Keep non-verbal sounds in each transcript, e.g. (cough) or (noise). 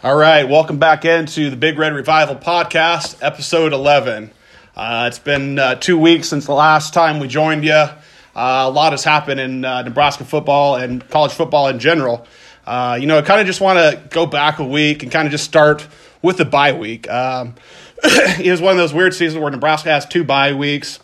All right, welcome back into the Big Red Revival podcast, episode 11. Uh, it's been uh, two weeks since the last time we joined you. Uh, a lot has happened in uh, Nebraska football and college football in general. Uh, you know, I kind of just want to go back a week and kind of just start with the bye week. Um, (coughs) it was one of those weird seasons where Nebraska has two bye weeks.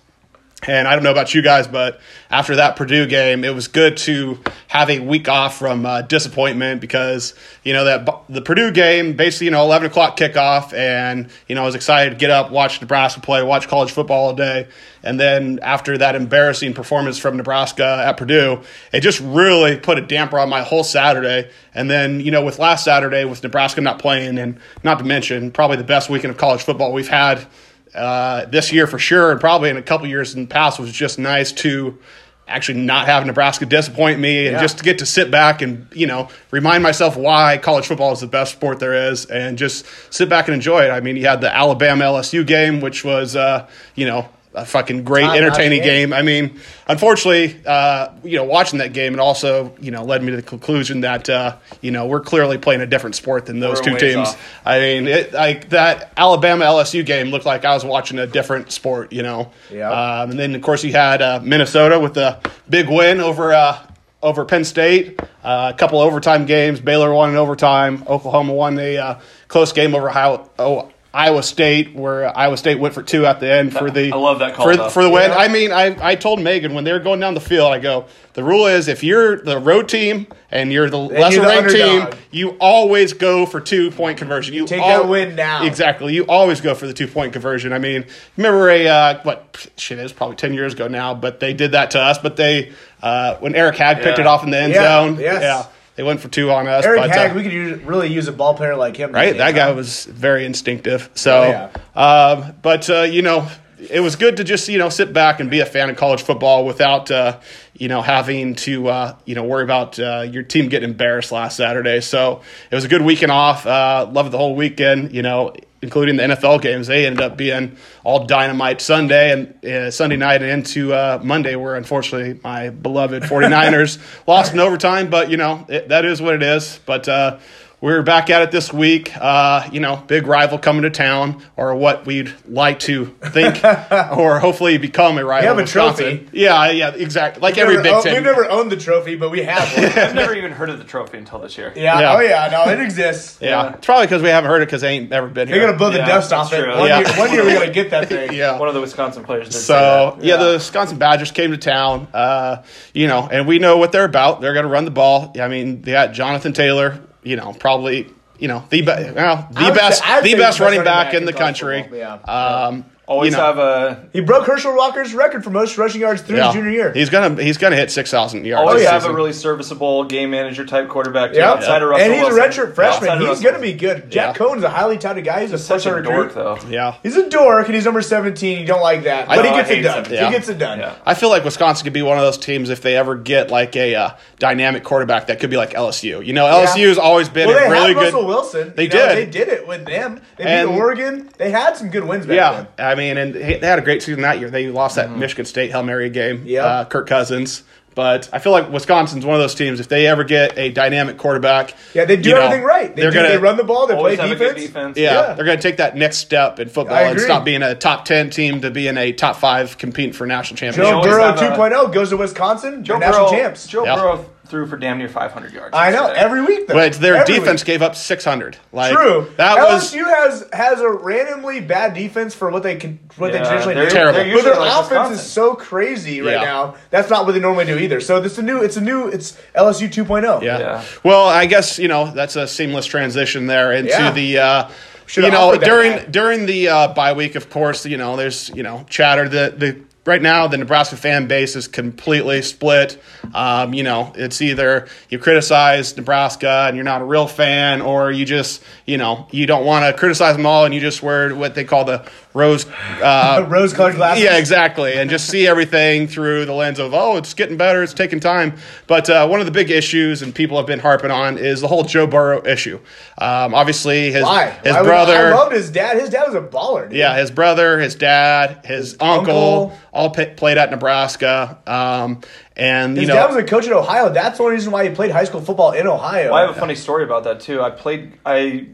And I don't know about you guys, but after that Purdue game, it was good to have a week off from uh, disappointment because you know that the Purdue game, basically, you know, eleven o'clock kickoff, and you know, I was excited to get up, watch Nebraska play, watch college football all day, and then after that embarrassing performance from Nebraska at Purdue, it just really put a damper on my whole Saturday. And then you know, with last Saturday, with Nebraska not playing, and not to mention probably the best weekend of college football we've had uh, this year for sure, and probably in a couple years in the past, was just nice to actually not have Nebraska disappoint me and Yeah. just to get to sit back and you know remind myself why college football is the best sport there is and just sit back and enjoy it. I mean, you had the Alabama LSU game, which was uh, you know a fucking great, entertaining game. game. I mean, unfortunately, uh, you know, watching that game, it also you know led me to the conclusion that uh, you know we're clearly playing a different sport than those We're two teams. off. I mean, it, like that Alabama LSU game looked like I was watching a different sport, you know. Yeah. Um, and then of course you had uh, Minnesota with a big win over uh, over Penn State. Uh, a couple overtime games. Baylor won in overtime. Oklahoma won a uh, close game over Ohio, oh, Iowa State, where Iowa State went for two at the end for the. I love that call, for, for the win. Yeah. I mean, I, I told Megan when they were going down the field, I go, the rule is if you're the road team and you're the lesser you're the ranked team, you always go for two point conversion. You Take al- that win now. Exactly. You always go for the two point conversion. I mean, remember a uh, what shit is probably ten years ago now, but they did that to us. But they uh, when Eric Hagg picked Yeah. it off in the end Yeah, zone, yes. yeah, they went for two on us. Eric but, Hagg, uh, we could use, really use a ball player like him. right? That guy was very instinctive. So, Oh, yeah. um, but uh, you know, it was good to just you know sit back and be a fan of college football without uh, you know having to uh, you know worry about uh, your team getting embarrassed last Saturday. So it was a good weekend off. Uh, loved the whole weekend. You know. Including the NFL games, they ended up being all dynamite Sunday and uh, Sunday night and into uh, Monday, where unfortunately my beloved 49ers (laughs) lost in overtime. But, you know, it, that is what it is. But uh, we're back at it this week. Uh, you know, big rival coming to town, or what we'd like to think, (laughs) or hopefully become a rival. We have a trophy. Yeah, yeah, exactly. Like We've every never Big owned- Ten. We've never owned the trophy, but we have one. (laughs) I've never even heard of the trophy until this year. yeah. Yeah. Oh yeah. No, it exists. yeah. Yeah. it's probably because we haven't heard it because they ain't ever been here. They're gonna blow the Yeah, dust that's off it. One, Yeah. year, one year we're gonna get that thing. (laughs) yeah. One of the Wisconsin players did So say yeah, that. the Wisconsin Badgers came to town, uh, you know, and we know what they're about. They're going to run the ball. I mean, they got Jonathan Taylor, you know, probably you know the be- well, the I would best the best running back in the country. yeah. Um, always you know, have a He broke Herschel Walker's record for most rushing yards through yeah. his junior year. He's gonna he's gonna hit six thousand yards. always this have a really serviceable game manager type quarterback. too, yeah, outside of Russell and he's Wilson. a redshirt freshman. Outside of he's Russell going to be good. Jack Yeah. Coan's a highly touted guy. He's a Such a dork recruit. though. yeah. He's a dork, and he's number seventeen. You don't like that, but I- he Oh, I gets it done. He gets it done. I feel like Wisconsin could be one of those teams if they ever get like a uh, dynamic quarterback that could be like LSU. You know, LSU has always been Well, they a really good. Russell Wilson. They did. They did it with them. They beat And- Oregon. They had some good wins back Yeah, then. I mean, and they had a great season that year. They lost that Michigan State Hail Mary game. Mm-hmm. Uh, Kirk Cousins. But I feel like Wisconsin's one of those teams. If they ever get a dynamic quarterback, Yeah, they do you know, everything right. They, they're gonna they run the ball. They play have a good defense. defense. Yeah, Yeah. they're going to take that next step in football and stop being a top ten team to being a top five competing for national championship. always Burrow have a- 2.0 goes to Wisconsin. Joe They're national Burrow, champs. Joe Yeah. Burrow threw for damn near 500 yards. I know yesterday. every week. Though. But their Every defense week. gave up six hundred. Like True. that was LSU has has a randomly bad defense for what they can what they Yeah, traditionally they're- do. Terrible. they're But usually their like offense Wisconsin. is so crazy right Yeah. now. That's not what they normally do either. So this is a new. It's a new. It's LSU 2.0. Yeah. Yeah. Well, I guess you know that's a seamless transition there into Yeah. the. Uh, Should've you know, offered that during guy. during the uh, bye week, of course, you know, there's you know chatter that the right now the Nebraska fan base is completely split. Um, you know, it's either you criticize Nebraska and you're not a real fan, or you just you know you don't want to criticize them all and you just wear what they call the rose. Uh, (laughs) Rose colored glasses. yeah, exactly, and just see everything through the lens of oh, it's getting better, it's taking time. But uh, one of the big issues, and people have been harping on, is the whole Joe Burrow issue. Um, obviously, his Why? his Why brother, I loved his dad. His dad was a baller. Dude. yeah, his brother, his dad, his, uncle, uncle. all pa played at Nebraska, um, and His you know, dad was a coach at Ohio. That's the only reason why he played high school football in Ohio. Well, I have a funny story about that too. I played. I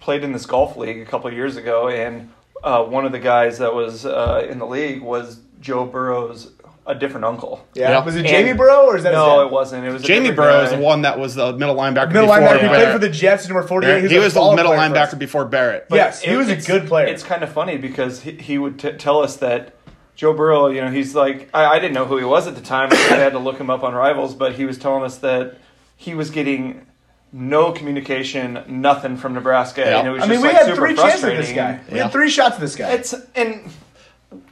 played in this golf league a couple of years ago, and uh, one of the guys that was uh, in the league was Joe Burrow's a different uncle. Yeah. Yeah. Was it And- Jamie Burrow or is that no, dad? it wasn't. It was Jamie different Burrow is the one that was the middle linebacker Middle before linebacker. He played for the Jets, number 48. he was the middle baller player for us. linebacker before Barrett. Yes, he it- was a good player. It's kind of funny because he, he would t- tell us that Joe Burrow, you know, he's like, I, I didn't know who he was at the time. I had to look him up on Rivals, but he was telling us that he was getting no communication, nothing from Nebraska, Yeah. and it was I just mean, we like had super three chances frustrating. with this guy. We Yeah. had three shots at this guy. It's and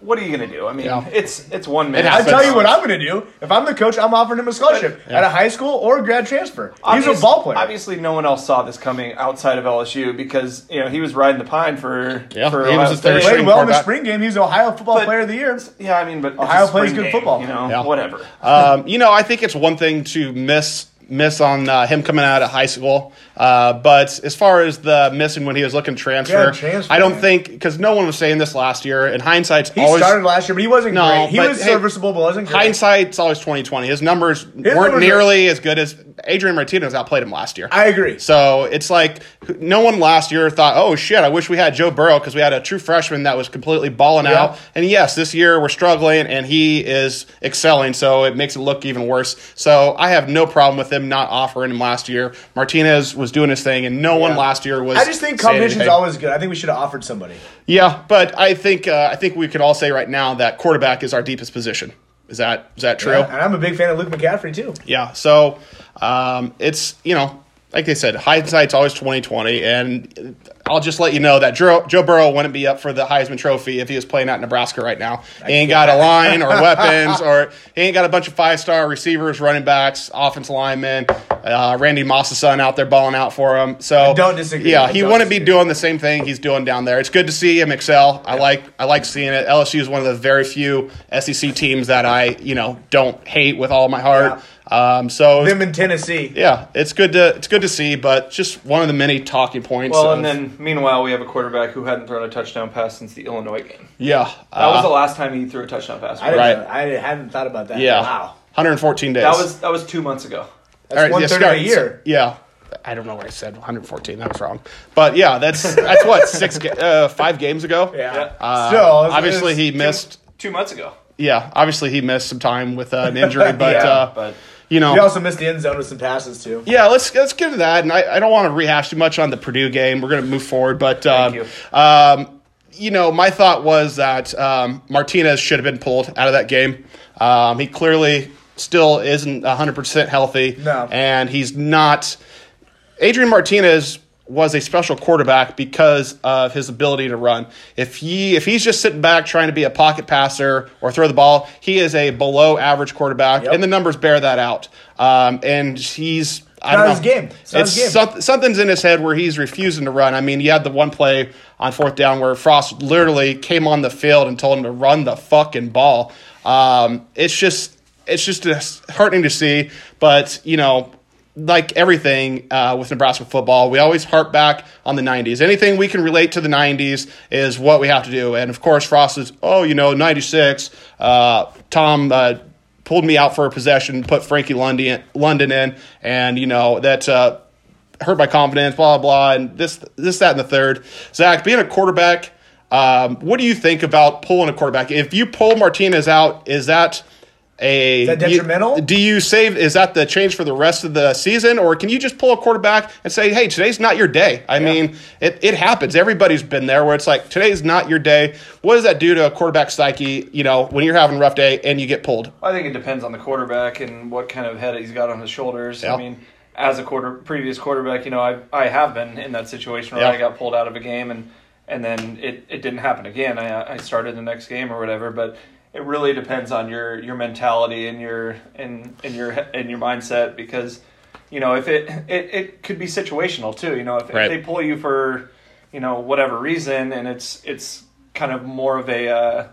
what are you gonna do? I mean, Yeah. it's it's one minute. I tell you what I'm going to do. If I'm the coach, I'm offering him a scholarship Yeah. at a high school or a grad transfer. He's a ball player. Obviously, no one else saw this coming outside of LSU because you know he was riding the pine for Yeah, for he was a third State. Played well in the spring game. He was Ohio Football But- Player of the Year. Yeah, I mean, but Ohio a spring plays good game, football. You know, Yeah. whatever. Um, you know, I think it's one thing to miss miss on uh, him coming out of high school, uh, but as far as the missing when he was looking transfer, transfer, I don't man. think because no one was saying this last year. In hindsight's He always started last year, but he wasn't No, great. He was hey, serviceable, but wasn't great. hindsight's always twenty twenty. His numbers weren't numbers are- nearly as good as Adrian Martinez outplayed him last year. I agree. So it's like no one last year thought, "Oh shit, I wish we had Joe Burrow because we had a true freshman that was completely balling Yeah. out." And yes, this year we're struggling, and he is excelling, so it makes it look even worse. So I have no problem with him not offering him last year. Martinez was doing his thing, and no one last year was. I just think competition is always good. I think we should have offered somebody. Yeah, but I think uh, I think we could all say right now that quarterback is our deepest position. Is that is that true? Yeah, and I'm a big fan of Luke McCaffrey too. Yeah. So um, it's you know, like they said, hindsight's always twenty twenty, and I'll just let you know that Joe, Joe Burrow wouldn't be up for the Heisman Trophy if he was playing at Nebraska right now. He ain't got a line or weapons, or he ain't got a bunch of five star receivers, running backs, offense linemen. Uh, Randy Moss's son out there balling out for him. So I don't disagree. Yeah, he wouldn't be doing the same thing he's doing down there. It's good to see him excel. I like I like seeing it. LSU is one of the very few SEC teams that I you know don't hate with all my heart. Um, so Them in Tennessee. yeah, it's good to it's good to see, but just one of the many talking points. Well, of- and then meanwhile, we have a quarterback who hadn't thrown a touchdown pass since the Illinois game. yeah, That was uh, the last time he threw a touchdown pass. I, didn't, Right. I hadn't thought about that. yeah, Wow. 114 days. That was that was two months ago. That's All right, one yeah, third of a year. Yeah, I don't know what I said. 114. That was wrong. But yeah, that's that's what six ga- uh, five games ago. Yeah. Yeah. Uh, Still, obviously it's he two- missed. Two months ago. Yeah, obviously he missed some time with uh, an injury, (laughs) but Yeah, uh, but you know, He also missed the end zone with some passes too. Yeah, let's let's get to that. And I, I don't want to rehash too much on the Purdue game. We're going to move forward, but um, Thank um, you know, my thought was that um, Martinez should have been pulled out of that game. Um, he clearly still isn't 100% healthy, No. and he's not. Adrian Martinez was a special quarterback because of his ability to run. If he if he's just sitting back trying to be a pocket passer or throw the ball, he is a below average quarterback, Yep. and the numbers bear that out. Um, and he's I don't his know. game. It's It's his game. some- something's in his head where he's refusing to run. I mean, he had the one play on fourth down where Frost literally came on the field and told him to run the fucking ball. Um, it's just it's just disheartening to see, but you know. Like everything uh, with Nebraska football, we always harp back on the 90s. Anything we can relate to the 90s is what we have to do. And of course, Frost is, oh, you know, 96. Uh, Tom uh, pulled me out for a possession, put Frankie London, in, and you know that uh, hurt my confidence, blah blah, blah, and this this that and the third. Zach, being a quarterback, um, what do you think about pulling a quarterback? If you pull Martinez out, is that a Is that do you- detrimental? Do you save? Is that the change for the rest of the season, or can you just pull a quarterback and say, "Hey, today's not your day"? I mean, it, it happens. Everybody's been there where it's like today's not your day. What does that do to a quarterback psyche? You know, when you're having a rough day and you get pulled. I think it depends on the quarterback and what kind of head he's got on his shoulders. Yeah. I mean, as a quarter previous quarterback, you know, I I have been in that situation where Yeah. I got pulled out of a game and and then it, it didn't happen again. I I started the next game or whatever, but it really depends on your your mentality and your and and your and your mindset because you know if it it, it could be situational too. You know, if, Right. if they pull you for you know whatever reason and it's it's kind of more of a uh,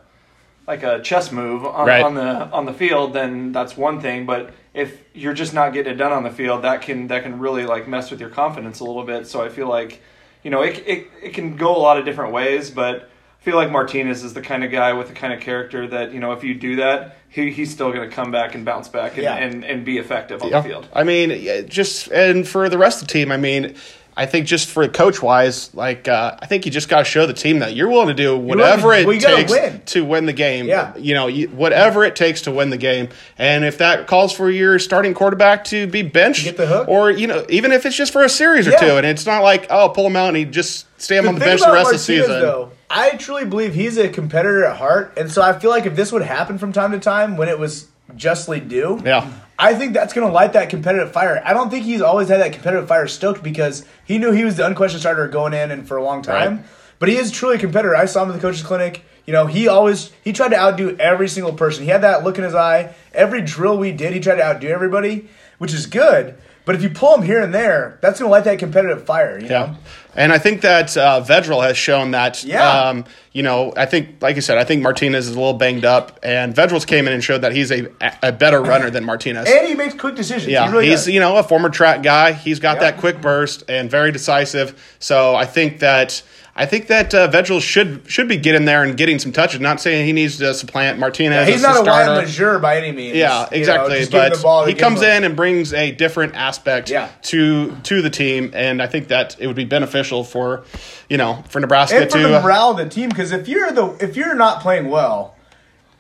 like a chess move on, Right. on the on the field, then that's one thing. But if you're just not getting it done on the field, that can that can really like mess with your confidence a little bit. So I feel like, you know, it it, it can go a lot of different ways, but feel like Martinez is the kind of guy with the kind of character that you know if you do that, he, he's still going to come back and bounce back and, Yeah. and, and be effective on Yeah. the field. I mean, just and for the rest of the team, I mean, I think just for coach wise, like uh, I think you just got to show the team that you're willing to do whatever to- it gotta takes win. to win the game. Yeah. you know, you, whatever it takes to win the game, and if that calls for your starting quarterback to be benched, the or you know, even if it's just for a series or two, and it's not like oh, pull him out and he just stay him on the bench the rest Martinez, of the season. Though, I truly believe he's a competitor at heart, and so I feel like if this would happen from time to time when it was justly due, Yeah. I think that's going to light that competitive fire. I don't think he's always had that competitive fire stoked because he knew he was the unquestioned starter going in and for a long time. Right. But he is truly a competitor. I saw him at the coaches clinic. You know, he always he tried to outdo every single person. He had that look in his eye. Every drill we did, he tried to outdo everybody, which is good. But if you pull him here and there, that's going to light that competitive fire. You Yeah. know? And I think that uh, Vedral has shown that, Yeah. um, you know, I think, like you said, I think Martinez is a little banged up, and Vedral's came in and showed that he's a, a better runner than Martinez. And he makes quick decisions. yeah, he really he's does. you know a former track guy. He's got Yeah. that quick burst and very decisive. So I think that I think that uh, Vedral should should be getting there and getting some touches. Not saying he needs to supplant Martinez. he's as not the a wide starter. majeur by any means. Yeah, You know, exactly. just give him but he comes in and brings a different aspect Yeah. to to the team, and I think that it would be beneficial for you know for Nebraska and for to the morale of the team. Because if you're the if you're not playing well,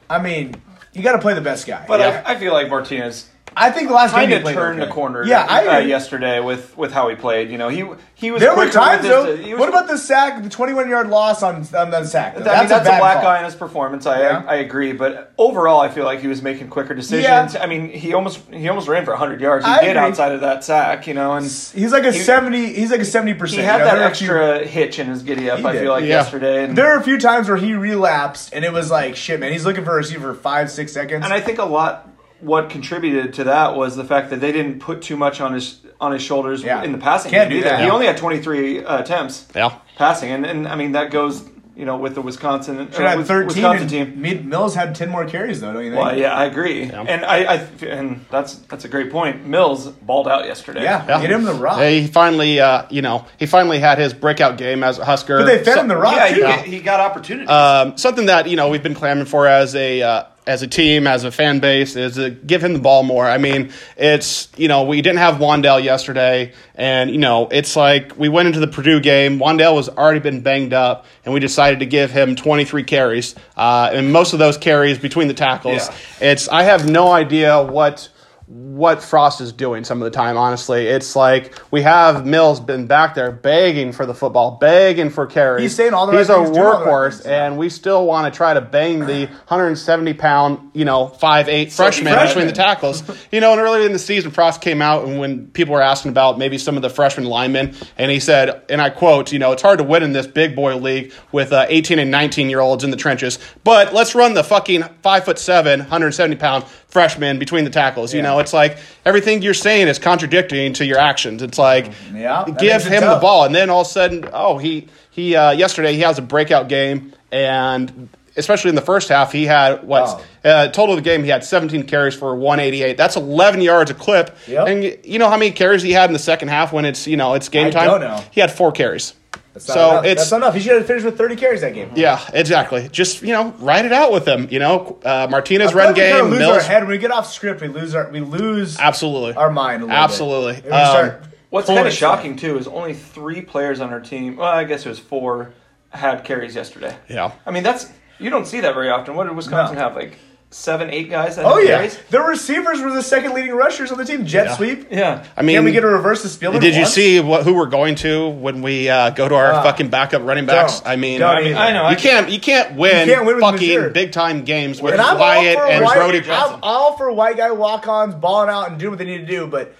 I mean, you got to play the best guy. But Yeah. I, I feel like Martinez I think the last game kind he of played turned okay. the corner. Yeah, I uh, yesterday with with how he played. You know, he he was. There were times though. his- was- What about the sack, the 21 yard loss on on the sack? Though? I mean, that's a, bad black call. eye in his performance. I, Yeah. I agree, but overall, I feel like he was making quicker decisions. I mean, he almost he almost ran for 100 yards. He I did agree. outside of that sack, you know, and He's like a He- 70. He's like a 70 percent. he had that extra hitch in his giddy up. I feel like Yeah. yesterday, and, There are a few times where he relapsed, and it was like, shit, man. He's looking for a receiver for five, six seconds. and I think a lot what contributed to that was the fact that they didn't put too much on his on his shoulders Yeah. in the passing Can't game do that. He only had 23 uh, attempts yeah. passing, and, and I mean that goes you know with the Wisconsin Should uh, have 13. Wisconsin team. Mid- Mills had 10 more carries though, don't you think? Well, yeah, I agree, and I, I and that's that's a great point. Mills balled out yesterday. Yeah, Yeah. get him the rock. Yeah, he finally, uh, you know, he finally had his breakout game as a Husker. but they fed So- him the rock yeah, too. he, he got opportunities. um, something that you know we've been clamoring for as a uh, as a team, as a fan base, is to give him the ball more. I mean, it's you know we didn't have Wan'Dale yesterday, and you know it's like we went into the Purdue game. Wan'Dale was already been banged up, and we decided to give him 23 carries, uh, and most of those carries between the tackles. Yeah. It's I have no idea what what Frost is doing some of the time, honestly. It's like we have Mills been back there begging for the football, begging for carries. He's saying all the He's right a things, doing all the right workhorse, and we still want to try to bang the 170 pound, you know, five eight freshman freshman. between the tackles. you know, and earlier in the season, Frost came out and when people were asking about maybe some of the freshman linemen, and he said, and I quote, you know, it's hard to win in this big boy league with uh, 18 and 19 year olds in the trenches, but let's run the fucking five foot seven, 170 pound freshman between the tackles. You Yeah. know, it's like everything you're saying is contradicting to your actions. It's like Yeah, give him the ball, and then all of a sudden, oh, he he uh, yesterday he has a breakout game, and especially in the first half, he had what Oh. uh, total of the game he had 17 carries for 188. That's 11 yards a clip. Yep. And you know how many carries he had in the second half when it's you know it's game I time? don't know. He had four carries. That's not so enough. it's That's enough. He should have finished with 30 carries that game. yeah, exactly. Just you know, ride it out with him. You know, uh, Martinez I feel run like we game, lose Mills, our head when we get off script. We lose our we lose absolutely. our mind a little Absolutely. bit. We Um, start What's kind of shocking too is only three players on our team. Well, I guess it was four had carries yesterday. Yeah. I mean that's you don't see that very often. What did Wisconsin No. have? Like seven, eight guys that Oh yeah, carries. the receivers were the second leading rushers on the team. Jet Yeah. sweep. Yeah. I mean, Can we get a reverse to Spielman? Did you see what who we're going to when we uh, go to our Uh, fucking backup running backs? don't. I mean, Don't I mean. I know. you can't you can't win, You can't win fucking Missouri. big time games with And Wyatt and white, Brody I'm all for white guy walk-ons balling out and doing what they need to do, but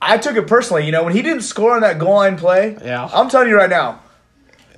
I took it personally. You know, when he didn't score on that goal line play, Yeah. I'm telling you right now,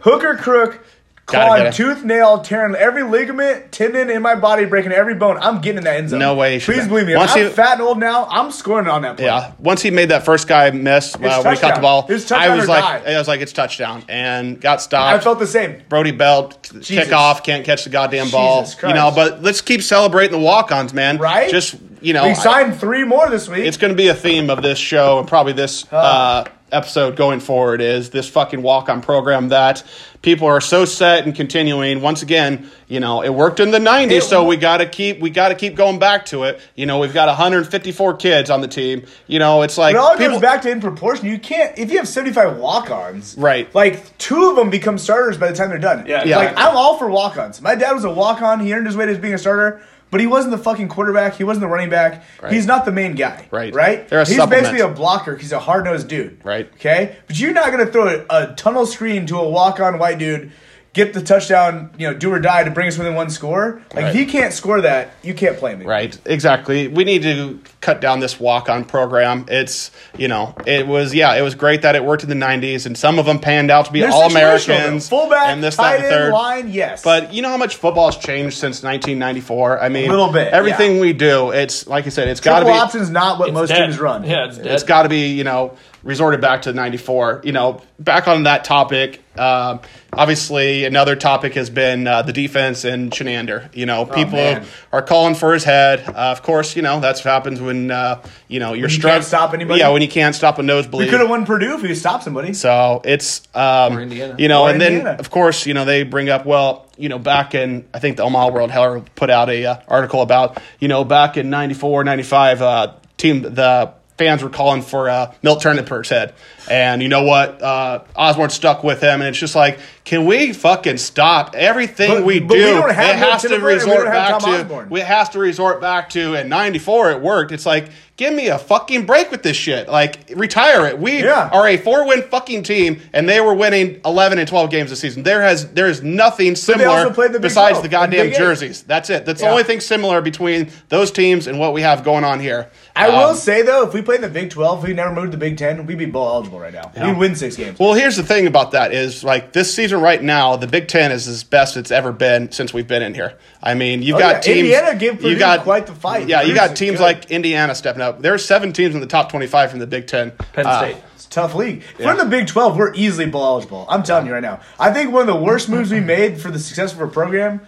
Hooker Crook. Clawing tooth, nail, tearing every ligament, tendon in my body, breaking every bone. I'm getting in that end zone. No way Please believe me. Once I'm he- fat and old now. I'm scoring on that play. Yeah, once he made that first guy miss uh, when he caught the ball, I was like, die. I was like, it's touchdown, and got stopped. I felt the same. Brody Belt Jesus. kick off, can't catch the goddamn ball. You know, but let's keep celebrating the walk-ons, man. Right? Just you know, we I- signed three more this week. it's going to be a theme of this show and probably this uh, episode going forward is this fucking walk on program that people are so set and continuing. Once again, you know, it worked in the 90s, It- so we got to keep we got to keep going back to it. You know, we've got 154 kids on the team. You know, it's like It all people goes back to in proportion. You can't if you have seventy five walk ons, Right. Like two of them become starters by the time they're done. Yeah, Yeah. Like I'm all for walk ons. My dad was a walk on. He earned his way to being a starter, but he wasn't the fucking quarterback. He wasn't the running back. Right. He's not the main guy. Right. Right. He's basically a blocker. He's a hard nosed dude. Right. Okay. But you're not gonna throw a, a tunnel screen to a walk on white dude. Get the touchdown, you know, do or die to bring us within one score. Like Right. if he can't score that, you can't play me. Right, exactly. We need to cut down this walk on program. It's, you know, it was, yeah, it was great that it worked in the 90s, and some of them panned out to be They're all Americans. fullback, and this, tight that, and the end, third. line, yes. But you know how much football has changed since 1994? I mean, A little bit, Everything yeah. we do, it's, like I said, it's got to be. option's not what most dead. teams run. Yeah, it's dead. It's got to be, you know, resorted back to 94. You know, back on that topic, um, obviously another topic has been uh, the defense and Chinander. You know, people man. are calling for his head. Uh, of course, you know, that's what happens when, uh, you know, you're you stop anybody? Yeah, when you can't stop a nosebleed. We could have won Purdue if we stopped somebody. So it's um, you know, Or and then of course you know they bring up well, you know, back in I think the Omaha World Herald put out a uh, article about you know back in 94, 95, uh, team the fans were calling for uh, Milt Tenopir's head, and you know what, uh, Osborne stuck with him, and it's just like, can we fucking stop everything But- we but do? we don't have it has to Turniper and we resort back to Osborne. we has to resort back to in 94 it worked. It's like give me a fucking break with this shit. Like retire it. We Yeah. are a four win fucking team and they were winning 11 and 12 games this season. There has there is nothing similar the besides 12 the goddamn jerseys. That's it. That's the only thing similar between those teams and what we have going on here I Um, will say though, if we played in the Big Twelve, if we never moved to the Big Ten, we'd be bowl eligible right now. We'd win six games. Well, here's the thing about that is like this season right now, the Big Ten is as best it's ever been since we've been in here. I mean, you've Oh, got yeah. teams. Indiana gave Purdue you got quite the fight. Yeah, you got teams good. like Indiana stepping up. There are seven teams in the top 25 from the Big Ten. Penn Uh, State. It's tough league. If we're in the Big Twelve, we're easily bowl eligible. I'm telling you right now. I think one of the worst moves we made for the success of our program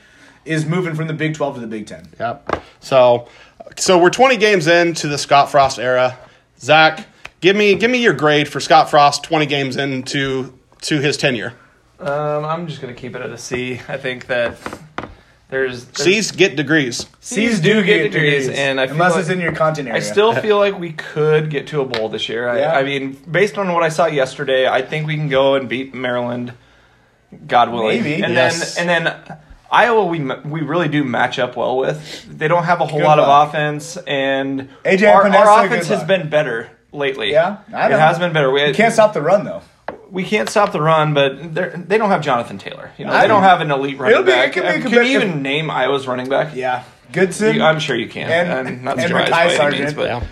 is moving from the Big Twelve to the Big Ten. Yep. So, so we're 20 games into the Scott Frost era. Zach, give me give me your grade for Scott Frost 20 games into to his tenure. Um, I'm just gonna keep it at a C. I think that there's, there's C's get degrees. C's do get degrees, degrees, and I feel unless like- it's in your content I still feel like we could get to a bowl this year. I, Yeah. I mean, based on what I saw yesterday, I think we can go and beat Maryland. God willing, Maybe. and Yes. then and then Iowa, we we really do match up well with. They don't have a whole Good lot luck. of offense, and AJ our, Epenesa, our offense has luck. been better lately. Yeah, I it know. has been better. We you can't stop the run though. we can't stop the run, but they're, they don't have Jonathan Taylor. You know, I they don't mean, have an elite running it'll be- it back. could be Uh, can you even name Iowa's running back? Yeah, Goodson. You- I'm sure you can. And- I'm not and surprised Mackay by any means, but Yeah.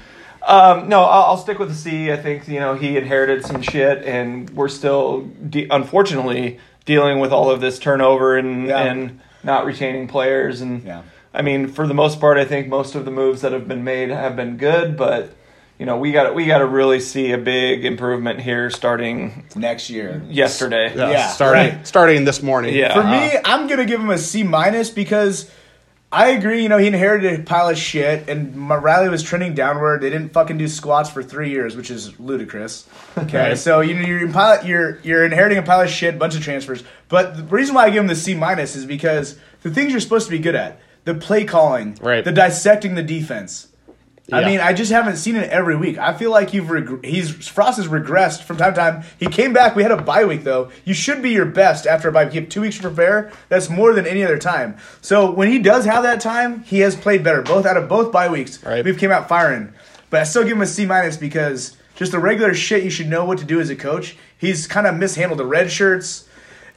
um, no, I'll, I'll stick with the C. I think you know he inherited some shit, and we're still, de- unfortunately, dealing with all of this turnover and Yeah. and not retaining players. And Yeah. I mean, for the most part, I think most of the moves that have been made have been good, but you know we got we got to really see a big improvement here starting next year. yesterday. Yeah, Yeah, starting right. starting this morning. Yeah. For Uh-huh. me, I'm gonna give him a C minus because I agree. You know, he inherited a pile of shit, and Mike Riley was trending downward. They didn't fucking do squats for three years, which is ludicrous. Okay, Right. so you know you're pile, you're you're inheriting a pile of shit, bunch of transfers. But the reason why I give him the C minus is because the things you're supposed to be good at, the play calling, Right. the dissecting the defense. I mean, I just haven't seen it every week. I feel like you've reg- he's Frost has regressed from time to time. He came back. We had a bye week though. You should be your best after a bye. week. You have two weeks to prepare. That's more than any other time. So when he does have that time, he has played better. Both out of both bye weeks, Right. we've came out firing. But I still give him a C minus because just the regular shit you should know what to do as a coach. He's kind of mishandled the red shirts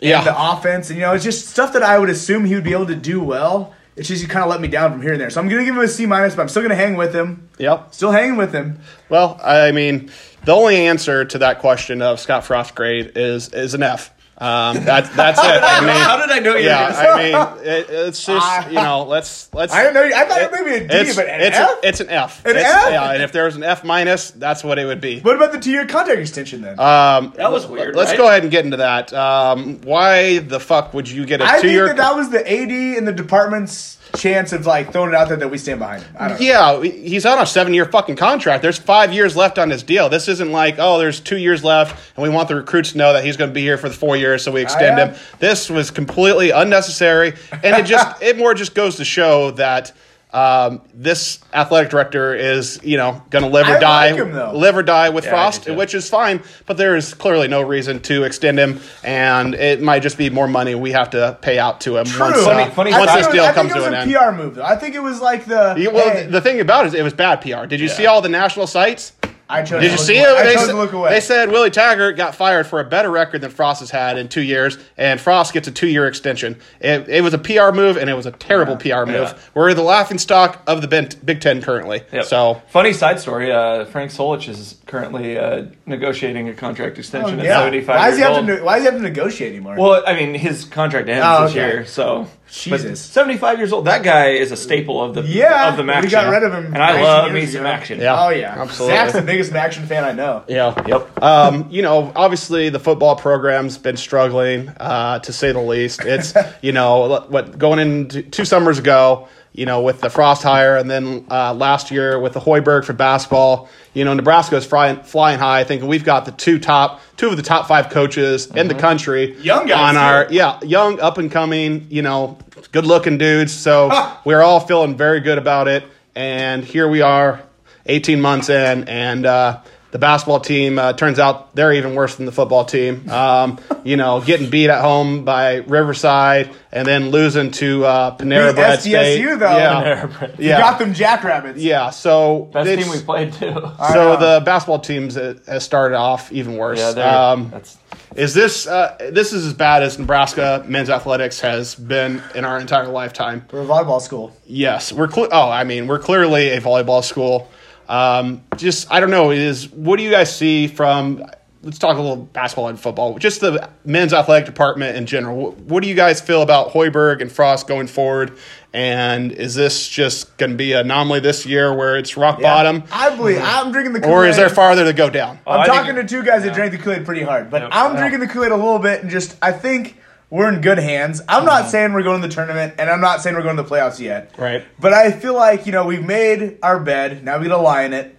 and Yeah. the offense, and you know it's just stuff that I would assume he would be able to do well. It's just he kind of let me down from here and there. So I'm gonna give him a C minus, but I'm still gonna hang with him. Yep. Still hanging with him. Well, I mean, the only answer to that question of Scott Frost grade is is an F. Um, that's that's it. I mean, How did I know you? yeah, were gonna say- I mean, it, it's just you know, let's let's. I don't know. I thought it maybe a D, it's, but an it's, F. A, it's an F. An It's- F? Yeah, and if there was an F minus, that's what it would be. what about the two-year contract extension then? Um, That was weird, Let's right? go ahead and get into that. Um, why the fuck would you get a I two-year? I that that was the AD and the department's chance of like throwing it out there that we stand behind him. Don't know. Yeah, he's on a seven-year fucking contract. There's five years left on his deal. This isn't like, oh, there's two years left, and we want the recruits to know that he's going to be here for the four years, so we extend uh, him. This was completely unnecessary, and it just it more just goes to show that um, this athletic director is, you know, going to live or I die, like him, live or die with Yeah, Frost, which is fine. But there is clearly no reason to extend him, and it might just be more money we have to pay out to him True. once, uh, Funny- funny once I this think it deal was, I comes think to it an was end. a PR move. though. I think it was like the. Yeah, well, hey, the thing about it is, it was bad PR. Did you see all the national sites? I chose Did you see away. it? They, said, to look away. they said Willie Taggart got fired for a better record than Frost has had in two years, and Frost gets a two-year extension. It, it was a PR move, and it was a terrible PR move. Yeah. We're the laughing stock of the Ben- Big Ten currently. Yep. So funny side story: uh, Frank Solich is currently uh, negotiating a contract extension Oh, at seventy-five Why does years he have old. to? ne- Why does he have to negotiate anymore? well, I mean, his contract ends Oh, this okay. year, so but Jesus. seventy-five years old. That guy is a staple of the yeah, of the we got rid of him. and I love me some action. Yeah. Oh yeah, Absolutely. Zach's the biggest action fan I know. yeah, Yep. um, you know, obviously the football program's been struggling, uh, to say the least. It's (laughs) you know what going into two summers ago, you know, with the Frost hire, and then uh, last year with the Hoiberg for basketball. You know, Nebraska is flying, flying high. I think we've got the two top, two of the top five coaches in the country, Young guys, on our too. yeah, young up and coming, you know, good looking dudes. So (laughs) we're all feeling very good about it. And here we are, 18 months in, and uh, the basketball team uh, turns out they're even worse than the football team. Um, you know, getting beat at home by Riverside and then losing to uh, Panera Beat Bread SDSU, State. though. Yeah, You yeah, got them jackrabbits. yeah. So Best team we played too. so the basketball teams uh, has started off even worse. yeah, they're- um, that's is this uh, this is as bad as Nebraska men's athletics has been in our entire lifetime? We're a volleyball school. Yes, we're. Cle- oh, I mean, we're clearly a volleyball school. Um, just I don't know. Is what do you guys see from? Let's talk a little basketball and football. Just the men's athletic department in general. What, what do you guys feel about Hoiberg and Frost going forward? And is this just going to be an anomaly this year where it's rock bottom, I believe I'm drinking the Kool-Aid. or is there farther to go down? Oh, I'm I talking think- to two guys that drank the Kool-Aid pretty hard, but Yep. I'm Yeah. drinking the Kool-Aid a little bit and just I think we're in good hands. I'm not Mm-hmm. saying we're going to the tournament, and I'm not saying we're going to the playoffs yet. Right. But I feel like you know we've made our bed. Now we got to lie in it.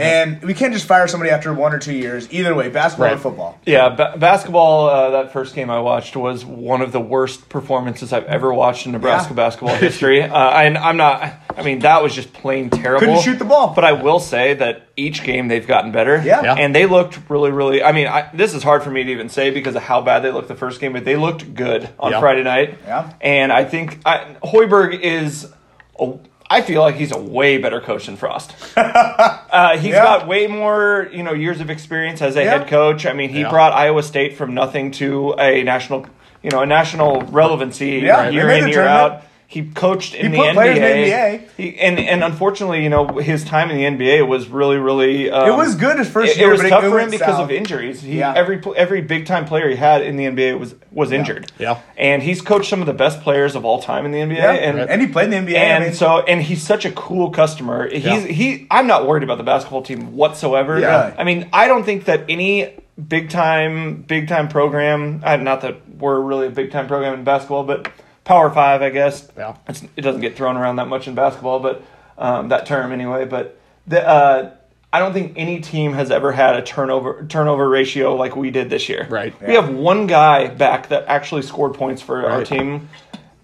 And we can't just fire somebody after one or two years. Either way, basketball or football. Yeah, ba- basketball. Uh, that first game I watched was one of the worst performances I've ever watched in Nebraska Yeah. basketball (laughs) history. Uh, and I'm not. I mean, that was just plain terrible. Couldn't shoot the ball. But I will say that each game they've gotten better. Yeah. Yeah. And they looked really, really. I mean, I, this is hard for me to even say because of how bad they looked the first game, but they looked good on Yeah. Friday night. Yeah. And I think I, Hoiberg is. A, I feel like he's a way better coach than Frost. (laughs) Uh, he's Yeah. got way more, you know, years of experience as a Yeah. head coach. I mean, he Yeah. brought Iowa State from nothing to a national, you know, a national relevancy Yeah, year in year tournament. out. He coached in He the put NBA. players in the NBA. He, and and unfortunately, you know, his time in the NBA was really, really. Um, It was good his first it, year, it was but it tough for him because south. of injuries. He, Yeah. Every every big time player he had in the NBA was was injured. Yeah. and he's coached some of the best players of all time in the NBA. Yeah, And and he played in the NBA. and I mean, so and he's such a cool customer. He's Yeah. he I'm not worried about the basketball team whatsoever. Yeah. I mean, I don't think that any big time big time program, uh, not that we're really a big time program in basketball, but Power 5, I guess. Yeah. It's, it doesn't get thrown around that much in basketball, but um, that term anyway, but the uh I don't think any team has ever had a turnover turnover ratio like we did this year. Right. We have one guy back that actually scored points for our team,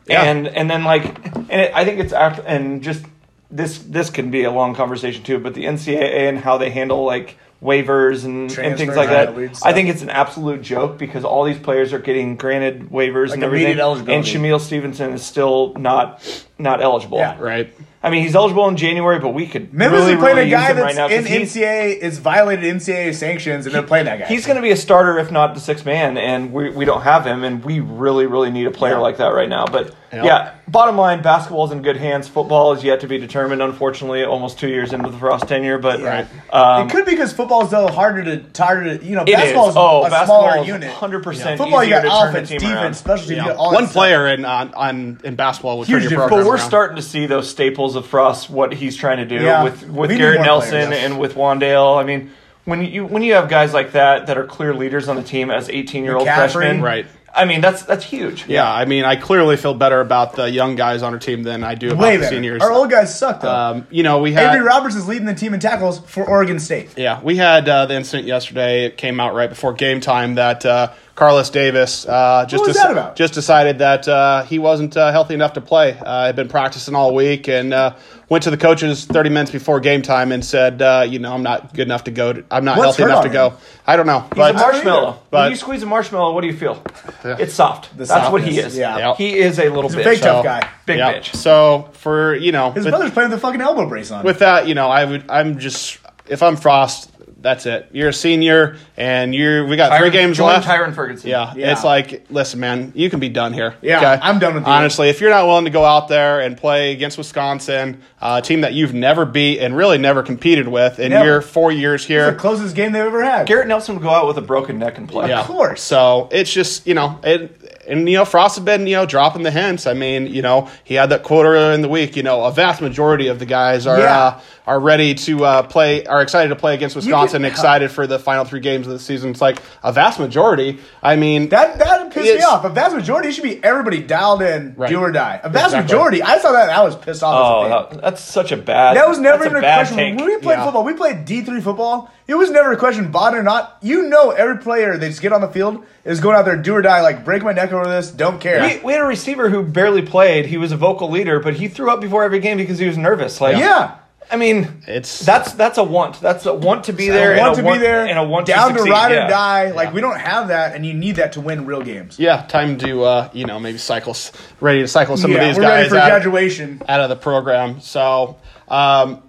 Yeah. and and then like and it, I think it's and just this this can be a long conversation too, but the NCAA and how they handle like waivers and, and things like that. I think it's an absolute joke because all these players are getting granted waivers Like and everything, eligibility. and Shamiel Stevenson is still not not eligible. Yeah. Right. I mean, he's eligible in January, but we could Memphis really, is playing really a guy use him that's right now 'cause in he's- NCAA is violated NCAA sanctions, and they're playing that guy. He's going to be a starter, if not the sixth man, and we, we don't have him, and we really, really need a player Yeah. like that right now. But Yeah. yeah. bottom line, basketball's in good hands. Football is yet to be determined, unfortunately, almost two years into the Frost tenure. But Yeah. um, it could be because football is though harder to harder to you know It basketball is. is Oh, a basketball smaller is unit. 100% Football, you got to offense, defense, around. special teams. Yeah. You got all One player in on, on in basketball would turn Huge your program But we're around. starting to see those staples of Frost, what he's trying to do Yeah. with, with We Garrett Nelson players. and with Wan'Dale. I mean, when you when you have guys like that that are clear leaders on the team as 18 year old McCaffrey. freshmen, Right. I mean, that's that's huge. Yeah, I mean, I clearly feel better about the young guys on our team than I do about Way the better. seniors. Our old guys suck though. um, you know, we had Avery Roberts is leading the team in tackles for Oregon State. Yeah, we had uh, the incident yesterday. It came out right before game time that uh, Carlos Davis uh, just was that about? just decided that uh, he wasn't uh, healthy enough to play. Uh, had been practicing all week and uh, went to the coaches 30 minutes before game time and said, uh, you know, I'm not good enough to go. To, I'm not What's healthy enough on to go. I don't know, He's but a marshmallow. But- when you squeeze a marshmallow, what do you feel? Yeah. It's soft. The That's what he is. yeah. Yeah. He is a little He's a bitch. fake tough guy. Big yeah. bitch. So for you know, His with- brother's playing with a fucking elbow brace on. with that, you know, I would. I'm just if I'm Frost, that's it. You're a senior, and you're. We got three Tyron- games join left. Tyron Ferguson. Yeah, Yeah. it's like, listen, man, you can be done here. Yeah, I'm done with you. Honestly, if you're not willing to go out there and play against Wisconsin, uh, a team that you've never beat and really never competed with in Never. your four years it's here, the closest game they've ever had. Garrett Nelson would go out with a broken neck and play. yeah. Of course. So it's just you know it. And you know, Frost has been you know dropping the hints. I mean, you know, he had that quote earlier in the week. You know, a vast majority of the guys are Yeah. uh, are ready to uh, play, are excited to play against Wisconsin, can- excited for the final three games of the season. It's like a vast majority. I mean, That that pissed me off. A vast majority it should be everybody dialed in, Right. do or die. A vast Exactly. majority. I saw that and I was pissed off. Oh, as a that- that's such a bad. That was never that's even a, bad question. take. When we played Yeah. football, we played D three football. It was never a question, bought or not. You know, every player they just get on the field is going out there, do or die. Like break my neck over this, don't care. We, we had a receiver who barely played. He was a vocal leader, but he threw up before every game because he was nervous. Like, yeah, I mean, It's- that's that's a want. That's a want to be there. I want and to a be there, and a want down to, to, succeed. ride yeah. or die. Like we don't have that, and you need that to win real games. yeah, time to uh, you know maybe cycle, ready to cycle some yeah, of these we're guys ready for out. graduation. out of the program. So, um,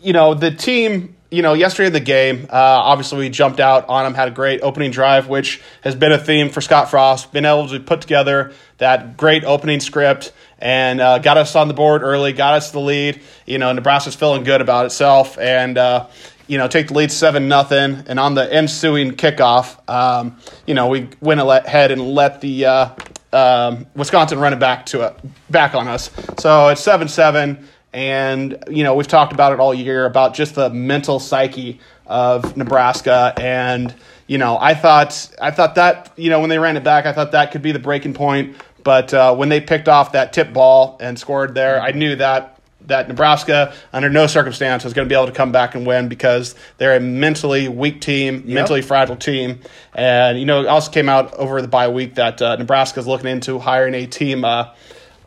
you know, the team, you know, yesterday in the game, uh, obviously we jumped out on them, had a great opening drive, which has been a theme for Scott Frost, been able to put together that great opening script and uh, got us on the board early, got us the lead. You know, Nebraska's feeling good about itself and, uh, you know, take the lead seven nothing, and on the ensuing kickoff, um, you know, we went ahead and let the uh, um, Wisconsin run it back to it, back on us. So it's seven seven, and you know we've talked about it all year about just the mental psyche of Nebraska, and you know I thought I thought that you know when they ran it back, I thought that could be the breaking point. But uh, when they picked off that tip ball and scored there, I knew that that Nebraska, under no circumstance, was going to be able to come back and win because they're a mentally weak team, mentally fragile team. And, you know, it also came out over the bye week that uh, Nebraska is looking into hiring a team, uh,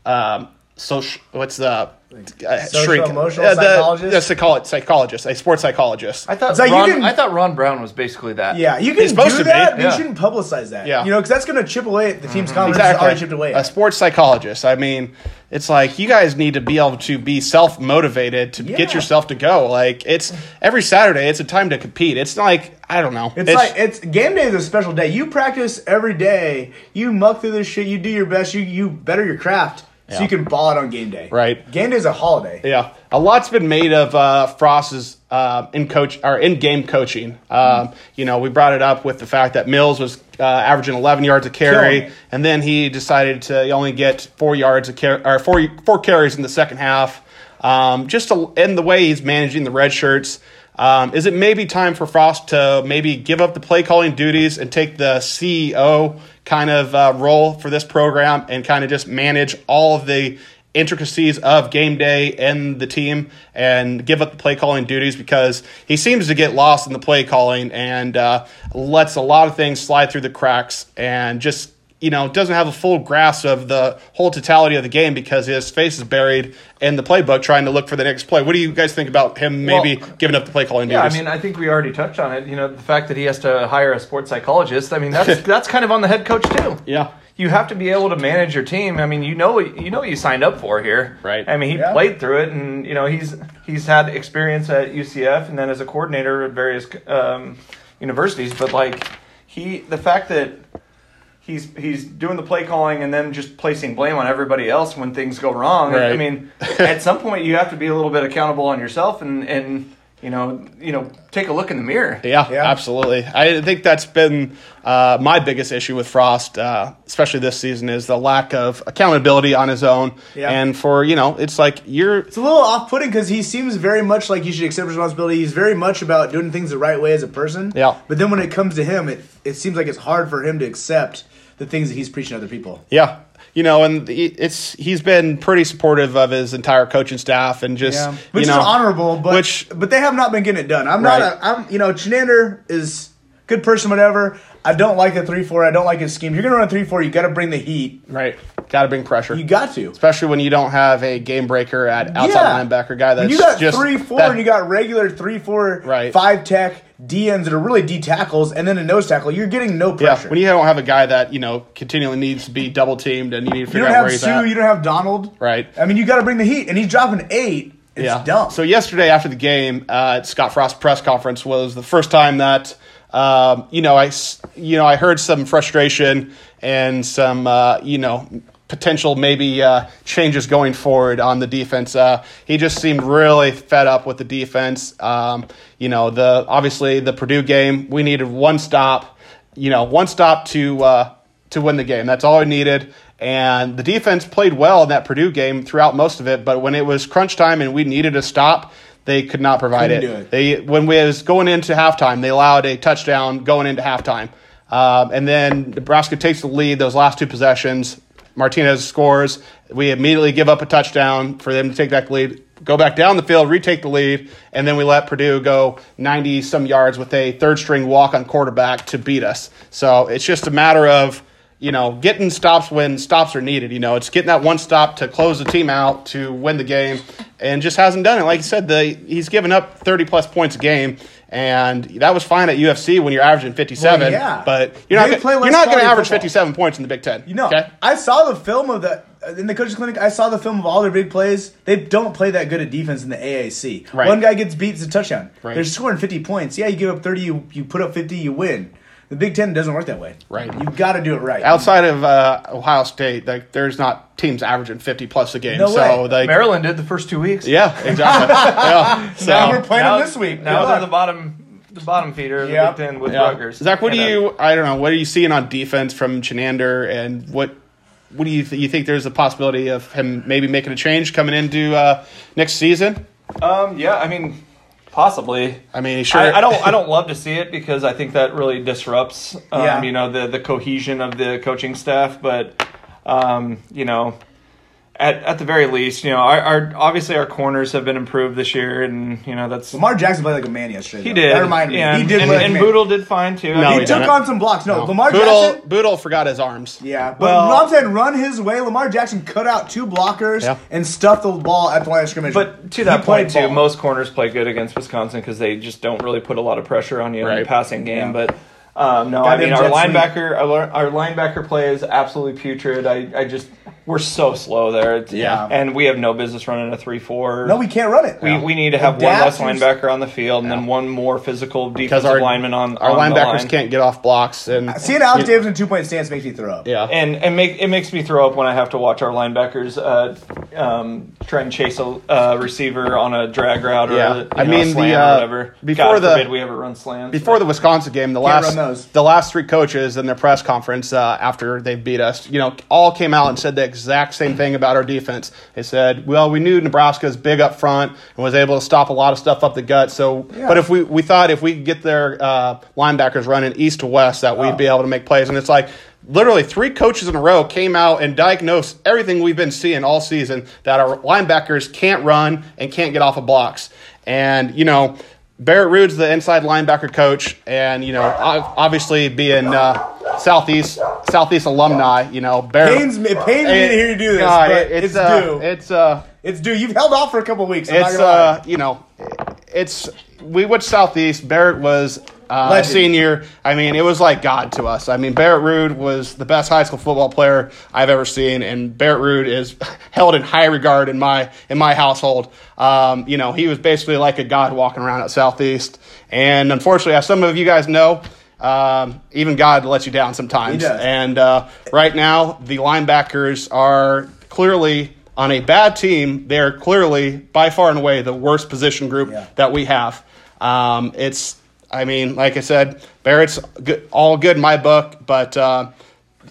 um, social, what's the uh, Social shrink? emotional Uh, the- psychologist? The, psycholo- psychologist, a sports psychologist. I thought It's like you Ron, can- I thought Ron Brown was basically that. Yeah, you can It's supposed do to be, that, but yeah. you shouldn't publicize that. Yeah. You know, because that's going to chip away at the team's confidence. It's Exactly. already chipped away. A At. sports psychologist. I mean, it's like you guys need to be able to be self motivated to get yourself to go. Like it's every Saturday, it's a time to compete. It's like I don't know. It's, like it's game day is a special day. You practice every day. You muck through this shit. You do your best. You you better your craft so you can ball it on game day. Right. Game day is a holiday. Yeah, a lot's been made of uh, Frost's uh, in coach or in game coaching. Um, you know, we brought it up with the fact that Mills was uh, averaging 11 yards a Killing carry, it. and then he decided to only get four yards a car- or four four carries in the second half. Um, just to, in the way he's managing the red shirts. Um, is it maybe time for Frost to maybe give up the play calling duties and take the CEO kind of uh, role for this program and kind of just manage all of the intricacies of game day and the team and give up the play calling duties? Because he seems to get lost in the play calling and uh, lets a lot of things slide through the cracks and just you know doesn't have a full grasp of the whole totality of the game because his face is buried in the playbook trying to look for the next play. What do you guys think about him maybe Well, giving up the play calling Yeah, I mean, I think we already touched on it. You know, the fact that he has to hire a sports psychologist. I mean, that's (laughs) that's kind of on the head coach too. yeah. You have to be able to manage your team. I mean, you know, you know, what you signed up for here, Right. I mean, he Yeah. played through it, and you know, he's he's had experience at UCF and then as a coordinator at various um, universities. But like, he, the fact that he's he's doing the play calling and then just placing blame on everybody else when things go wrong. I mean, (laughs) at some point you have to be a little bit accountable on yourself and and you know you know take a look in the mirror. Yeah, Yeah. absolutely. I think that's been uh, my biggest issue with Frost, uh, especially this season, is the lack of accountability on his own. Yeah. And for you know, it's like you're It's a little off-putting because he seems very much like he should accept responsibility. He's very much about doing things the right way as a person. Yeah. But then when it comes to him, it it seems like it's hard for him to accept the things that he's preaching to other people. Yeah. You know, and it's he's been pretty supportive of his entire coaching staff and just which you know is honorable, but which but they have not been getting it done. I'm Right. not. A, I'm you know, Chinander is good person, whatever. I don't like the three four. I don't like his scheme. You're gonna run three four. You got to bring the heat. right got to bring pressure. You got to. especially when you don't have a game breaker at outside linebacker guy that's When you got just three four that- and you got regular three four Right. five tech DNs that are really D tackles and then a nose tackle. You're getting no yeah, pressure. when you don't have a guy that you know continually needs to be double teamed and you need to figure out where he's Suh. at. You don't have Donald. Right. I mean, you got to bring the heat, and he's dropping eight. It's yeah. dumb. So yesterday after the game, uh, at Scott Frost press conference was the first time that um, you know I you know I heard some frustration and some uh, you know potential maybe uh, changes going forward on the defense. Uh, he just seemed really fed up with the defense. Um, you know the obviously the Purdue game we needed one stop. You know one stop to uh, to win the game. That's all we needed. And the defense played well in that Purdue game throughout most of it. But when it was crunch time and we needed a stop, they could not provide it. it. They when we was going into halftime, they allowed a touchdown going into halftime. Um, and then Nebraska takes the lead those last two possessions. Martinez scores. We immediately give up a touchdown for them to take that lead. Go back down the field, retake the lead, and then we let Purdue go 90 some yards with a third string walk on quarterback to beat us. So it's just a matter of you know, getting stops when stops are needed. You know, it's getting that one stop to close the team out to win the game, and just hasn't done it. Like you said, the he's given up thirty plus points a game, and that was fine at UCF when you're averaging fifty seven. Well, yeah. but you're not gonna, you're not going to average football. fifty seven points in the Big Ten. You know, okay? I saw the film of the uh, in the coaches clinic. I saw the film of all their big plays. They don't play that good at defense in the AAC. Right. One guy gets beat, it's a touchdown. Right. They're scoring fifty points. Yeah, you give up thirty, you, you put up fifty, you win. The Big Ten doesn't work that way. Right. You've got to do it right. Outside of uh, Ohio State, like there's not teams averaging fifty plus a game. No so way. like, Maryland did the first two weeks. yeah, exactly. (laughs) yeah. So, Now we're playing now, them this week. Now Good they're luck. the bottom, the bottom feeder of the Yeah. Big Ten with Yeah. Rutgers. Zach, what do And, uh, you? I don't know. What are you seeing on defense from Chinander, and what what do you th- you think? There's a possibility of him maybe making a change coming into uh, next season. Um, yeah, I mean, possibly. I mean, sure. I, I don't. I don't love to see it because I think that really disrupts, um, Yeah. you know, the the cohesion of the coaching staff. But, um, you know, at at the very least, you know, our, our obviously our corners have been improved this year, and you know that's Lamar Jackson played like a man yesterday. he though. did. That reminded me. He did and, play like and. Bootle did fine too. No, He he took didn't. on some blocks. No, No. Lamar Bootle, Jackson. Bootle forgot his arms. Yeah, but Well- I'm saying run his way. Lamar Jackson cut out two blockers Yeah. and stuffed the ball at the line of scrimmage. But to that played point too, ball. most corners play good against Wisconsin because they just don't really put a lot of pressure on you in the passing game. Yeah. But um, no, I mean our linebacker, our, our linebacker play is absolutely putrid. I, I just we're so slow there. It's- Yeah. and we have no business running a three four. no, we can't run it. We, we need to have one less linebacker on the field and then one more physical because defensive our lineman on our on the linebackers line. can't get off blocks and Seeing Alex Davis in two point stance makes me throw up. yeah. And and make it makes me throw up when I have to watch our linebackers uh, um, try and chase a uh, receiver on a drag route or Yeah. a, you I know, mean, a the, uh, or whatever. before God the- forbid we ever run slants. Before the Wisconsin game, the last those. the last three coaches in their press conference uh, after they beat us, you know, all came out and said the exact same thing about our defense. They said, "Well, we knew Nebraska is big up front and was able to stop a lot of stuff up the gut. So, Yeah. but if we we thought if we could get their uh, linebackers running east to west, that we'd Oh. be able to make plays. And it's like." Literally, three coaches in a row came out and diagnosed everything we've been seeing all season that our linebackers can't run and can't get off of blocks. And, you know, Barrett Ruud's the inside linebacker coach, and you know, obviously being uh, southeast southeast alumni, you know, Barrett. Pains me, it pains me It- to hear you do this, God, but it- it's, uh, due. It's uh, it's due. You've held off for a couple weeks. I'm it's not gonna lie. uh, you know, it's we went southeast. Barrett was uh, senior. I mean, it was like God to us. I mean, Barrett Ruud was the best high school football player I've ever seen, and Barrett Ruud is (laughs) held in high regard in my in my household. Um, you know, he was basically like a god walking around at Southeast, and unfortunately, as some of you guys know. Um, even God lets you down sometimes. And uh, right now, the linebackers are clearly on a bad team. They're clearly, by far and away, the worst position group Yeah. that we have. Um, it's, I mean, like I said, Barrett's all good in my book, but uh,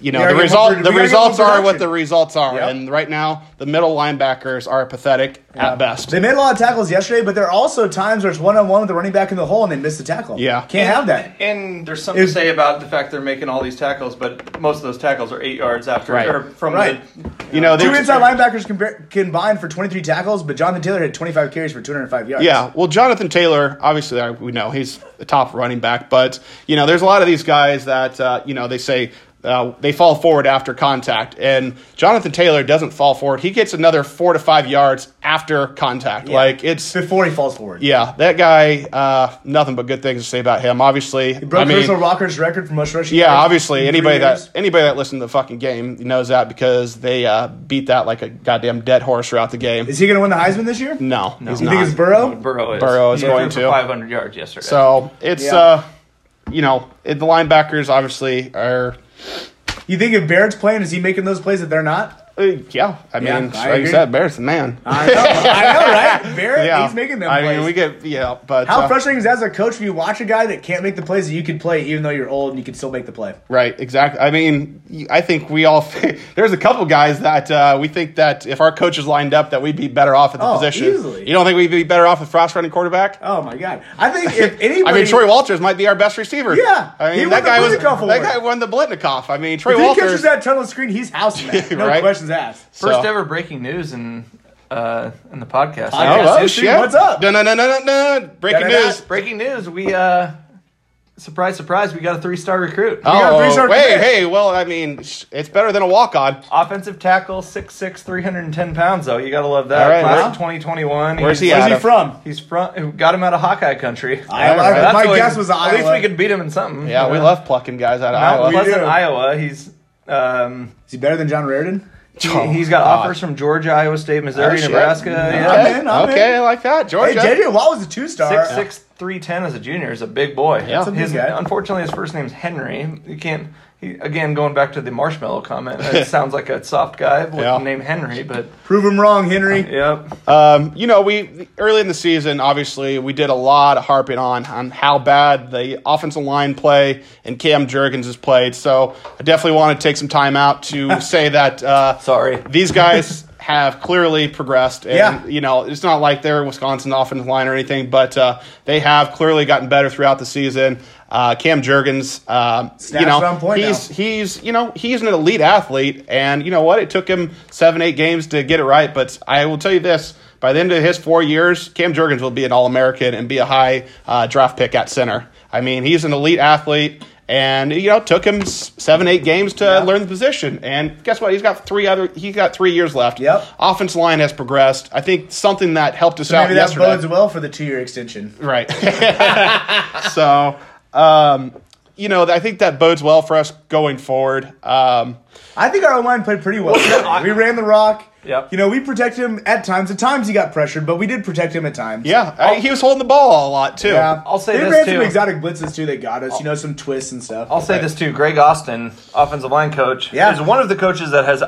you know, the result the we gotta get results are what the results are, Yep. and right now the middle linebackers are pathetic at best. They made a lot of tackles yesterday, but there are also times where it's one on one with the running back in the hole and they miss the tackle. Yeah. can't have that. And there's something If- to say about the fact they're making all these tackles, but most of those tackles are eight yards after Right. or from Right. the You know, Two they inside linebackers compar- combined for 23 tackles, but Jonathan Taylor had 25 carries for 205 yards. Yeah, well, Jonathan Taylor, obviously, we know he's the top running back, but you know, there's a lot of these guys that uh, you know they say uh, they fall forward after contact, and Jonathan Taylor doesn't fall forward. He gets another four to five yards after contact. Yeah. Like it's before he falls forward. yeah, that guy. Uh, nothing but good things to say about him. Obviously, He broke I mean, Herschel Walker's record for most rushing. yeah, obviously in three anybody that anybody that listened to the fucking game knows that because they uh, beat that like a goddamn dead horse throughout the game. Is he going to win the Heisman this year? no, he's You not. think it's Burrow? Burrow is. Burrow is He going to. for 500 yards yesterday. So it's Yeah. uh, you know, it, the linebackers obviously are. You think if Barrett's playing, is he making those plays that they're not? Uh, yeah, I mean, Yeah, I like agree. you said, Barrett's the man. I know, I know, right? (laughs) Barrett, yeah, he's making them I plays. mean, we get yeah, but How uh, frustrating is that as a coach when you watch a guy that can't make the plays that you could play, even though you're old and you can still make the play? Right, exactly. I mean, I think we all. (laughs) there's a couple guys that uh, we think that if our coaches lined up, that we'd be better off at the Oh, position. easily. You don't think we'd be better off with frost running quarterback? Oh my god! I think if anybody, (laughs) I mean, Troy Walters might be our best receiver. Yeah, I mean he that guy was Biletnikoff that guy won the Biletnikoff. I mean, Troy if he Walters. catches that tunnel screen, he's housing that. No Right. questions asked. First so- ever breaking news in uh, in the podcast. Oh, I Oh, guess. shit! what's up? No, no, no, no, no, no! Breaking Da-da-da. news. Breaking news. We uh, surprise, surprise. We got a three star recruit. got a Oh, three-star wait, commit. hey, well, I mean, sh- it's better than a walk on. Offensive tackle, 6'6", 310 pounds. Though you got to love that. All right, Class where- of 2021. where's he He's- Where's at? he from? He's from. Got him out of Hawkeye country. (laughs) Iowa. All right. That's My always- guess was Iowa. At Iowa. least we could beat him in something. Yeah, we love plucking guys out of Mount Iowa. We Pleasant, do. Iowa. He's um, Is he better than John Reardon? He, Oh, he's got God. offers from Georgia, Iowa State, Missouri, Oh, shit. Nebraska. Yeah. Okay. in, I'm okay, in. I like that, Georgia. Hey, Georgia. JJ Watt was a two star. Six six three ten as a junior is a big boy. That's a big his, guy. Unfortunately, his first name's Henry. You can't. He, again, going back to the marshmallow comment, it (laughs) sounds like a soft guy with Yeah. the name Henry, but Prove him wrong, Henry. yep. Um, you know, we early in the season, obviously, we did a lot of harping on on how bad the offensive line play and Cam Jurgens has played. So I definitely want to take some time out to (laughs) say that uh, Sorry. these (laughs) guys have clearly progressed. And, Yeah. you know, it's not like they're Wisconsin offensive line or anything, but uh, they have clearly gotten better throughout the season. Uh, Cam Jurgens, um, you know, he's now. he's you know he's an elite athlete, and you know what? It took him seven eight games to get it right, but I will tell you this: by the end of his four years, Cam Jurgens will be an All American and be a high uh, draft pick at center. I mean, he's an elite athlete. And you know, took him seven, eight games to Yeah. learn the position. And guess what? He's got three other. He's got three years left. Yep. Offensive line has progressed. I think something that helped us So out maybe that yesterday. bodes well for the two year extension. Right. (laughs) so, um, you know, I think that bodes well for us going forward. Um, I think our line played pretty well. (laughs) We ran the rock. Yep. You know, we protected him at times. At times he got pressured, but we did protect him at times. yeah, I- he was holding the ball a lot too. Yeah. I'll say this. they this, ran too. some exotic blitzes too that got us. You know, some twists and stuff. I'll say this too: Greg Austin, offensive line coach, Yeah. is one of the coaches that has.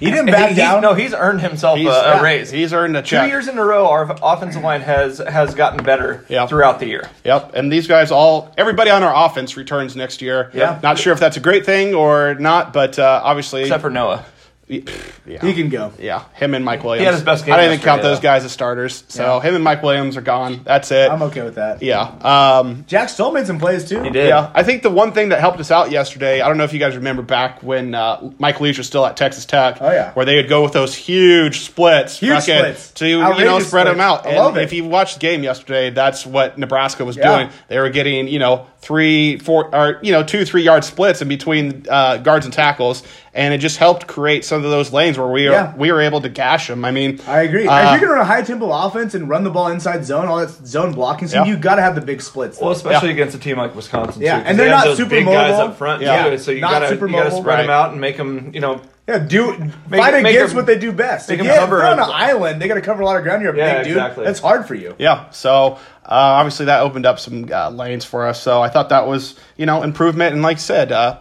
He didn't (laughs) back he- down. No, he's earned himself He's, a, yeah, raise. he's earned a check. Two years in a row, our offensive line has has gotten better Yep. throughout the year. Yep, and these guys all, everybody on our offense returns next year. Yeah. Not sure if that's a great thing or not, but uh, obviously, Except for Noah. Yeah, he can go. yeah, him and Mike Williams. He had his best game I didn't even count yesterday, those guys as starters. So Yeah. him and Mike Williams are gone. That's it. I'm okay with that. yeah. Um, Jack Stoll made some plays too. He did. Yeah, I think the one thing that helped us out yesterday, I don't know if you guys remember back when uh, Mike Leach was still at Texas Tech. Oh, yeah. where they would go with those huge splits, Huge fucking, splits. to you know Outrageous spread them splits. out. I and love it. if you watched the game yesterday, that's what Nebraska was Yeah. doing. They were getting you know three, four, or you know two, three yard splits in between uh, guards and tackles, and it just helped create some of those lanes where we are Yeah. we were able to gash them. I mean, I agree. uh, if you're gonna run a high tempo offense and run the ball inside zone, all that zone blocking, so Yeah. you got to have the big splits. Well, especially Yeah. against a team like Wisconsin, Yeah, too, 'cause and they they're have not those super big guys mobile. up front Yeah. too. So you gotta super you gotta mobile. spread them out and make them, you know, yeah, do Make- fight make against them- what they do best. make If them you cover they're on an island, they got to cover a lot of ground. You're a Yeah, big dude. exactly. That's hard for you. Yeah, so uh, obviously that opened up some uh, lanes for us. So I thought that was you know improvement. And like I said, uh,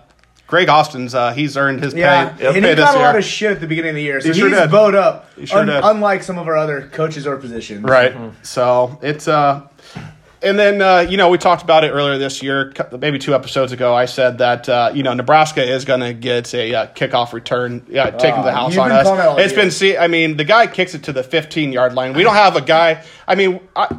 Greg Austin's uh, he's earned his Yeah, pay, and he pay this got a year. lot of shit at the beginning of the year, so He sure he's did. bowed up. He sure un- did. Unlike some of our other coaches or positions, right. So it's uh, and then uh, you know we talked about it earlier this year, maybe two episodes ago. I said that uh, you know Nebraska is going to get a uh, kickoff return taken to the Uh, house on been calling that all us. It's year. been see. I mean, the guy kicks it to the 15 yard line. We don't have a guy. I mean, I,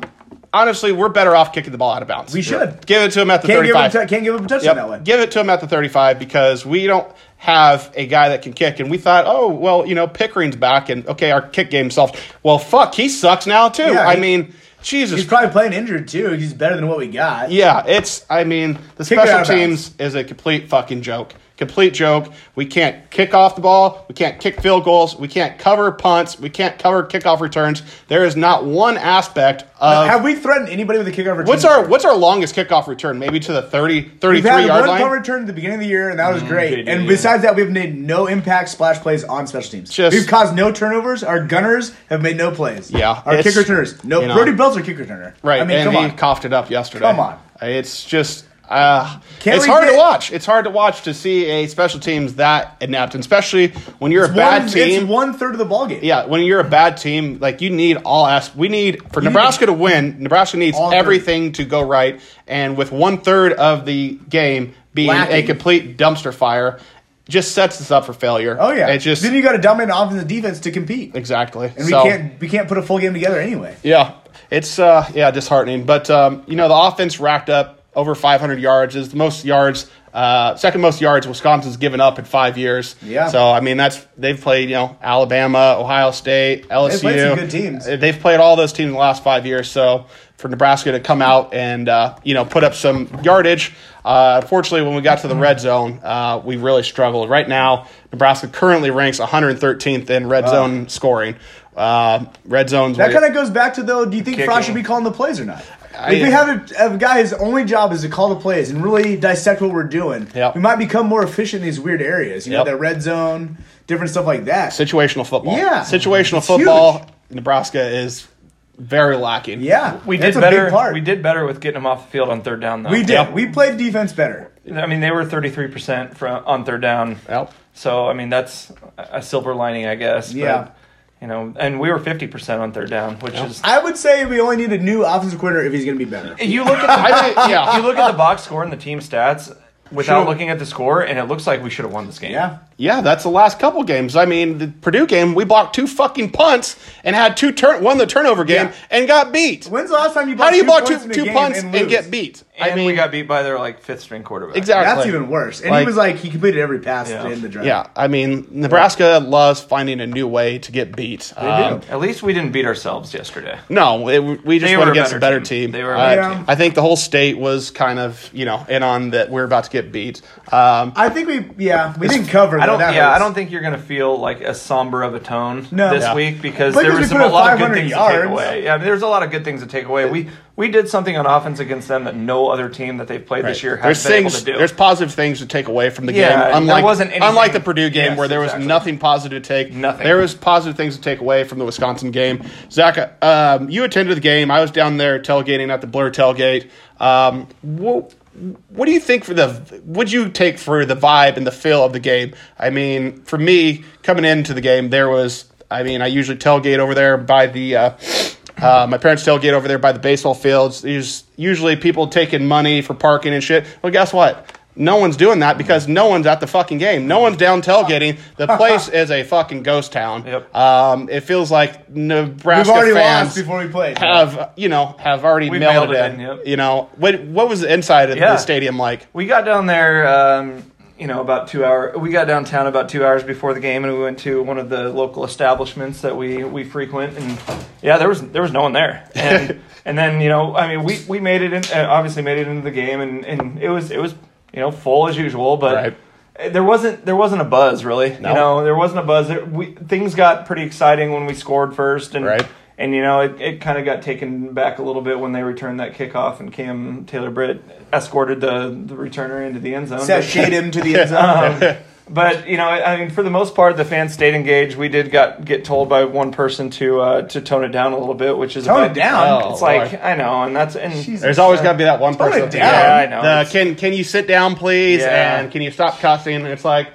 honestly, we're better off kicking the ball out of bounds. We should. give it to him at the Can't give, him, 35. a t- can't give him a touchdown Yep. that way. Give it to him at the 35 because we don't have a guy that can kick. And we thought, oh, well, you know, Pickering's back and okay, our kick game self. Well, fuck, he sucks now too. Yeah, I he- mean, Jesus. He's probably playing injured too. He's better than what we got. yeah, it's, I mean, the Kick it special out of teams is a complete fucking joke. Complete joke. We can't kick off the ball. We can't kick field goals. We can't cover punts. We can't cover kickoff returns. There is not one aspect of. Have we threatened anybody with a kickoff return? What's our what's our longest kickoff return? Maybe to the 30, 33 We've had yard one line. punt return at the beginning of the year, and that was mm, great. JD, and yeah. besides that, we've made no impact splash plays on special teams. Just- we've caused no turnovers. Our gunners have made no plays. Yeah, our it's- kick returners. No, you know. Brody Belt's our kick returner. Right, I mean, and come he on. coughed it up yesterday. Come on. It's just uh, it's hard to watch. It's hard to watch to see a special teams that inept, and especially when you're a bad one, team. It's one third of the ball game. yeah, when you're a bad team, like you need all as we need for You Nebraska need to win. Nebraska needs three. everything to go right, and with one third of the game being a complete dumpster fire, just sets us up for failure. Oh yeah. it just then you got to dominate offense and defense to compete, exactly. and So- we can't we can't put a full game together anyway. Yeah, it's uh, yeah disheartening. But um, you know the offense racked up over 500 yards is the most yards, uh, second most yards Wisconsin's given up in five years. Yeah. So I mean that's they've played you know Alabama, Ohio State, LSU. They've played some good teams. Uh, They've played all those teams in the last five years. So for Nebraska to come out and uh, you know put up some yardage. Uh, unfortunately, when we got to the red zone, uh, we really struggled. Right now, Nebraska currently ranks 113th in red zone scoring. Uh, red zones. That kind of goes back to though. Do you think Kicking. Frost should be calling the plays or not? I- if we have a, a guy whose only job is to call the plays and really dissect what we're doing, Yep. we might become more efficient in these weird areas. You know, Yep. that red zone, different stuff like that. situational football. Yeah. situational It's football. huge. Nebraska is very lacking. yeah, We that's did a better. Big part. We did better with getting them off the field on third down, though. We did. Yep. We played defense better. I mean, they were thirty three percent from on third down. Yep. So I mean, that's a silver lining, I guess. Yeah. But, you know, and we were fifty percent on third down, which is. I would say we only need a new offensive coordinator if he's going to be better. You look at the, (laughs) I think, yeah. you look at the box score and the team stats without Sure. looking at the score, and it looks like we should have won this game. Yeah. Yeah, that's the last couple games. I mean, the Purdue game, we blocked two fucking punts and had two turn won the turnover game Yeah. and got beat. When's the last time you? How do you block two, points in a two punts and, and, get beat? And I mean, we got beat by their like fifth string quarterback. Exactly. That's even worse. And Like- he was like he completed every pass Yeah. in the draft. Yeah, I mean, Nebraska loves finding a new way to get beat. They Um, do. At least we didn't beat ourselves yesterday. No, it, we just They went were a against a better better team. team. They were a Uh, better team. I think the whole state was kind of, you know, in on that we're about to get beat. Um, I think we. Yeah, we didn't cover. I don't. That yeah, I don't think you're going to feel like as somber of a tone No. this Yeah. week because But there was some, a lot of good 500 things to take away. Yeah, I mean, there's a lot of good things to take away. We we did something on offense against them that no other team that they've played this year has there's been things, able to do. there's positive things to take away from the Yeah, game. there Unlike, wasn't anything- unlike the Purdue game Yes, where there was nothing positive to take. Nothing. There was positive things to take away from the Wisconsin game. Zach, um, you attended the game. I was down there tailgating at the Blur tailgate. Um, what, what do you think for the? Would you take for the vibe and the feel of the game? I mean, for me, coming into the game, there was. I mean, I usually tailgate over there by the. Uh, uh, my parents tailgate over there by the baseball fields. There's usually people taking money for parking and shit. Well, guess what? No one's doing that because no one's at the fucking game. No one's down tailgating. The (laughs) place is a fucking ghost town. Yep. Um, it feels like Nebraska We've already fans lost before we played. have you know have already We've mailed, it in, yep. You know what? What was the inside of Yeah. the stadium like? we got down there, um, you know, about two hour. We got downtown about two hours before the game, and we went to one of the local establishments that we we frequent. And yeah, there was there was no one there. (laughs) And and then you know, I mean, we we made it in. Uh, obviously, made it into the game, and and it was it was you know full as usual, but. Right. There wasn't there wasn't a buzz really. No. You know, there wasn't a buzz. There, we, things got pretty exciting when we scored first, and Right. And you know it, it kind of got taken back a little bit when they returned that kickoff, and Cam Taylor Britt escorted the the returner into the end zone. But- Sashayed him to the (laughs) end zone. um, but you know, I I mean, for the most part, the fans stayed engaged. We did got get told by one person to uh, to tone it down a little bit, which is Tone about, it down? Oh, It's like I know, and that's and Jesus. There's always got to be that one Tone person. it down. Yeah, I know. The, can can you sit down, please? Yeah. And can you stop cussing? It's like,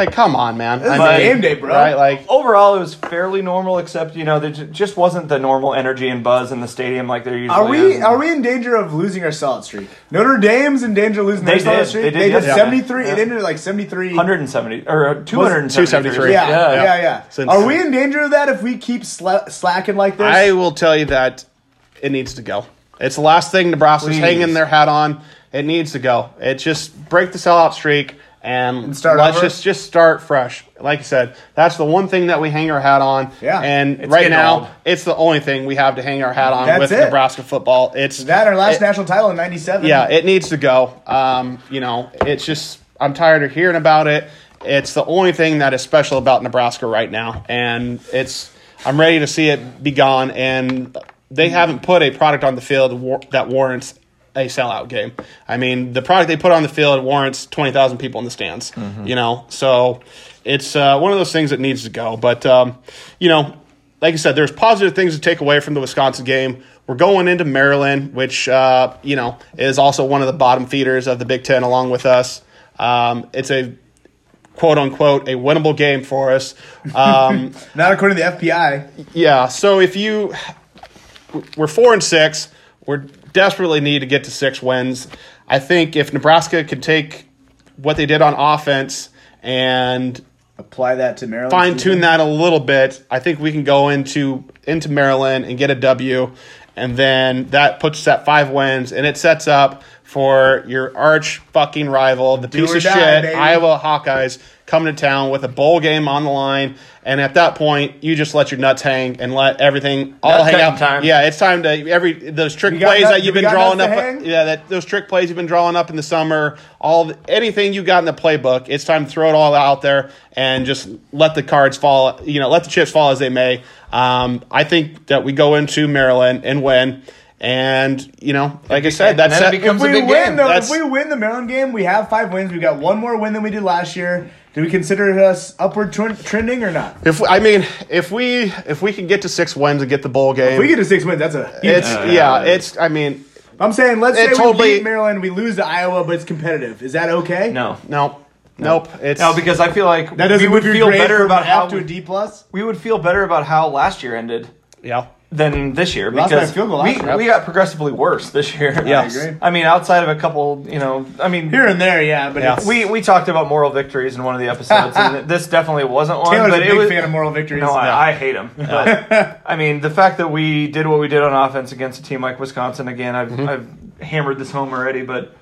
Like, come on, man. This is a game day, bro. Right? Like, Overall, it was fairly normal, except you know there ju- just wasn't the normal energy and buzz in the stadium like there usually Are we is. are we in danger of losing our solid streak? Notre Dame's in danger of losing They their solid did. streak. They did did yesterday. seventy three. Yeah. It ended at like seventy three. 170 or uh, 273. 273. Yeah, Yeah. yeah, yeah. Since- Are we in danger of that if we keep sla- slacking like this? I will tell you that it needs to go. It's the last thing Nebraska's Please. hanging their hat on. It needs to go. It just break the sellout streak and, start let's over? just just start fresh. Like I said, that's the one thing that we hang our hat on. Yeah. and It's right now old. it's the only thing we have to hang our hat on That's with it. Nebraska football. It's that our last it- national title in '97. yeah, it needs to go. Um, you know, it's just I'm tired of hearing about it. It's the only thing that is special about Nebraska right now, and it's I'm ready to see it be gone. And they haven't put a product on the field war- that warrants a sellout game. I mean, the product they put on the field warrants twenty thousand people in the stands. You know, so it's uh, one of those things that needs to go. But um, you know, like I said, there's positive things to take away from the Wisconsin game. We're going into Maryland, which uh, you know is also one of the bottom feeders of the Big Ten, along with us. Um, it's a quote unquote a winnable game for us. Um, (laughs) Not according to the FPI. yeah. So if you, we're four and six. We're desperately need to get to six wins. I think if Nebraska could take what they did on offense and Apply that to Maryland. fine tune that a little bit, I think we can go into into Maryland and get a W, and then that puts us at five wins, and it sets up for your arch fucking rival, the piece of die, shit baby. Iowa Hawkeyes, coming to town with a bowl game on the line, and at that point, you just let your nuts hang and let everything all Nut hang out. time. Yeah, it's time to every those trick plays nut- that you've been drawing up. nuts to hang? Yeah, that those trick plays you've been drawing up in the summer, all the, anything you got in the playbook, it's time to throw it all out there and just let the cards fall. You know, let the chips fall as they may. Um, I think that we go into Maryland and win, and you know, like I said, that's and then it that- becomes If a we big win, game. though, if we win the Maryland game, we have five wins. We got one more win than we did last year. Do we consider us upward tr- trending or not? if I mean, if we if we can get to six wins and get the bowl game, If we get to six wins, that's a huge. it's yeah, it's. I mean, I'm saying, let's It say totally- we beat Maryland, we lose to Iowa, but it's competitive. Is that okay? No. no, nope. It's No, because I feel like that we would feel better about F how to a D plus. we would feel better about how last year ended yeah. Than this year Lost by because field goal we, year. we got progressively worse this year. (laughs) Yeah. I agree. I mean, outside of a couple, you know, I mean, Here and there, yeah, but Yeah. it's, we we talked about moral victories in one of the episodes, and (laughs) this definitely wasn't one. Taylor's but a it big was, fan of moral victories. No, I, I hate them. (laughs) But I mean, the fact that we did what we did on offense against a team like Wisconsin again, I've Mm-hmm. I've hammered this home already, but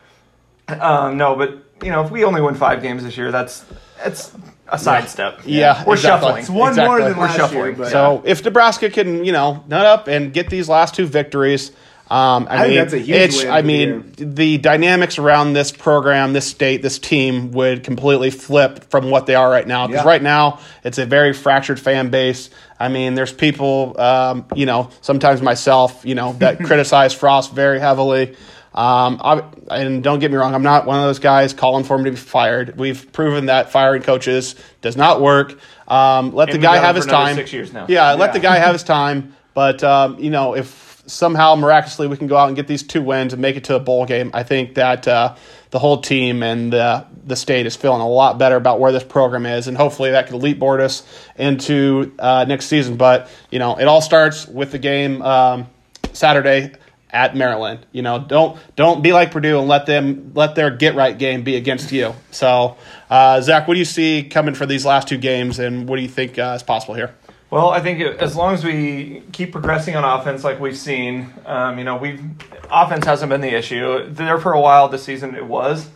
um, no, but you know, if we only win five games this year, that's that's a sidestep. Yeah, we're exactly. shuffling. it's one Exactly. more than We're last year. shuffling. But So if Nebraska can, you know, nut up and get these last two victories, um, I, I think mean, that's a huge it's. win I for the mean, the dynamics around this program, this state, this team would completely flip from what they are right now. Because Yeah. right now, it's a very fractured fan base. I mean, there's people, um, you know, sometimes myself, you know, that (laughs) criticize Frost very heavily. Um, I, and don't get me wrong, I'm not one of those guys calling for him to be fired. We've proven that firing coaches does not work. Um, let the guy have his time. six years now. Yeah, let the guy have his (laughs) time. But um, you know, if somehow miraculously we can go out and get these two wins and make it to a bowl game, I think that uh, the whole team and uh, the state is feeling a lot better about where this program is, and hopefully that could leapboard us into uh, next season. But you know, it all starts with the game um, Saturday at Maryland. You know, don't don't be like Purdue and let them let their get right game be against you. So, uh, Zach, what do you see coming for these last two games, and what do you think uh, is possible here? Well, I think it, as long as we keep progressing on offense like we've seen, um, you know, we've offense hasn't been the issue. There for a while this season it was,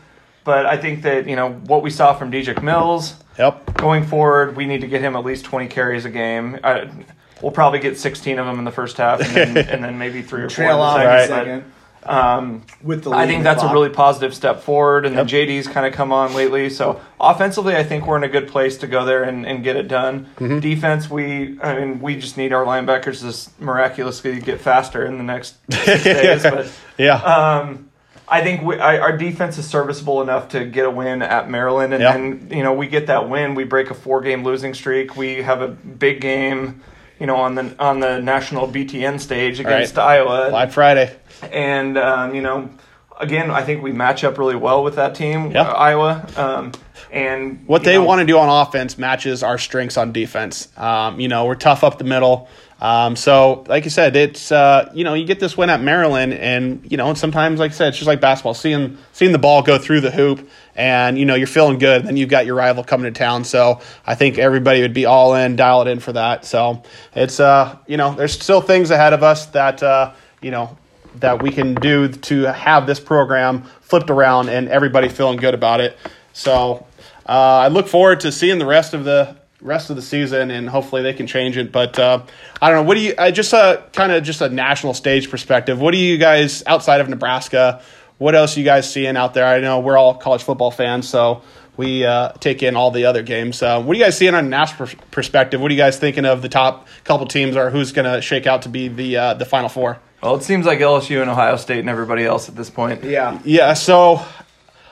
but I think that you know what we saw from DJ Mills Yep. going forward, we need to get him at least twenty carries a game. I, we'll probably get sixteen of them in the first half, and then, (laughs) and then maybe three or trail four off in in the Right. second. second But, um, with the. I think and that's a clock. really positive step forward, and Yep. then JD's kind of come on lately. So offensively, I think we're in a good place to go there and, and get it done. Mm-hmm. Defense, we I mean we just need our linebackers to s- miraculously get faster in the next (laughs) six days. But Yeah. um, I think we, I, our defense is serviceable enough to get a win at Maryland, and Yep. then you know we get that win, we break a four game losing streak, we have a big game. You know, on the on the national BTN stage against Iowa, Black Friday. and um, you know again, I think we match up really well with that team, Yeah. uh, Iowa. Um, and what they know, want to do on offense matches our strengths on defense. Um, you know, we're tough up the middle. Um, so, like you said, it's uh, you know you get this win at Maryland, and you know sometimes, like I said, it's just like basketball, seeing seeing the ball go through the hoop, and you know you're feeling good. And then you've got your rival coming to town, so I think everybody would be all in, dial it in for that. So it's uh, you know there's still things ahead of us that uh, you know that we can do to have this program flipped around and everybody feeling good about it. So uh, I look forward to seeing the rest of the rest of the season, and hopefully they can change it. But uh, I don't know. What do you? I just a kind of just a national stage perspective. What do you guys outside of Nebraska? What else are you guys seeing out there? I know we're all college football fans, so we uh, take in all the other games. Uh, what are you guys seeing on a national perspective? What are you guys thinking of the top couple teams, or who's going to shake out to be the uh, the final four? Well, it seems like LSU and Ohio State and everybody else at this point. Yeah, Yeah. So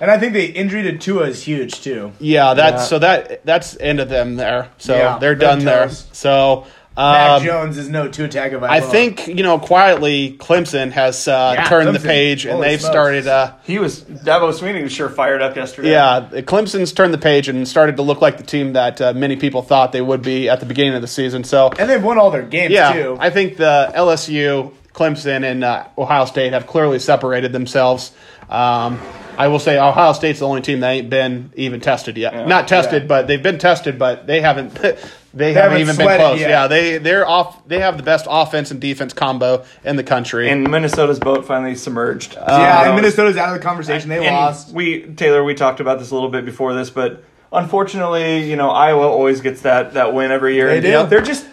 and I think the injury to Tua is huge too. yeah, that's Yeah. so that that's end of them there. So Yeah, they're they're done there. So. Mac Um, Jones is no Tua Tagovailoa. I think you know quietly Clemson has uh, Yeah, turned the page and Holy they've smokes. started. Uh, He was Dabo Swinney was sure fired up yesterday. yeah, Clemson's turned the page and started to look like the team that uh, many people thought they would be at the beginning of the season. So and they've won all their games yeah, too. I think the LSU, Clemson, and uh, Ohio State have clearly separated themselves. Um, I will say Ohio State's the only team that ain't been even tested yet. Yeah. Not tested, Yeah. but they've been tested, but they haven't. (laughs) They, haven't, haven't even been close. Yeah, they they're off. They have the best offense and defense combo in the country. And Minnesota's boat finally submerged. yeah, Uh, and Minnesota's out of the conversation. They and lost. We Taylor, we talked about this a little bit before this, but unfortunately, you know, Iowa always gets that that win every year. They And, do. you know, they're just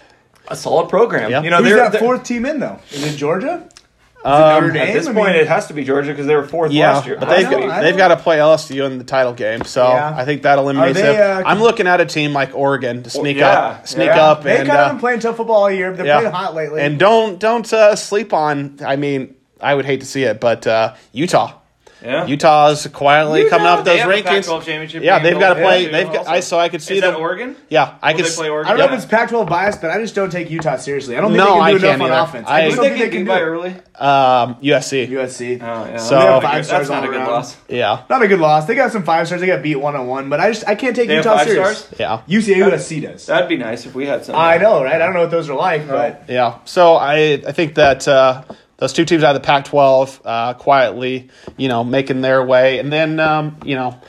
a solid program. Yeah. You know, Who's they're, that they're- fourth team in though? Is it Georgia? Um? At this I point, mean- it has to be Georgia because they were fourth Yeah, last year. but they've, know, I they've got to play LSU in the title game, so Yeah. I think that eliminates they, them. uh, I'm looking at a team like Oregon to sneak yeah, up, sneak up, They've and kind of uh, been playing tough football all year. They're yeah. playing hot lately. and don't don't uh, sleep on. I mean, I would hate to see it, but uh, Utah, yeah. Utah's quietly Utah, coming up those have a rankings. Pac-12 championship Yeah, game they've got to play. too, They've got, also. I so I could see Is them. that Oregon? Yeah, I Will could. they play Oregon? I don't know if it's Pac-12 biased, but I just don't take Utah seriously. I don't think No, they I can do can't enough on either. offense. I- I don't think get they can beat do it. early? Um, USC. USC. Oh, yeah. So- Not a Five good- stars that's not a good loss. Yeah, Not a good loss. They got some five stars. They got beat one on one, but I just I can't take They Utah five serious. stars? yeah. UCA USC does. That'd be nice if we had some. I know, right? I don't know what those are like, but Yeah. So I I think that uh, those two teams out of the Pac-12 uh, quietly, you know, making their way, and then um, you know.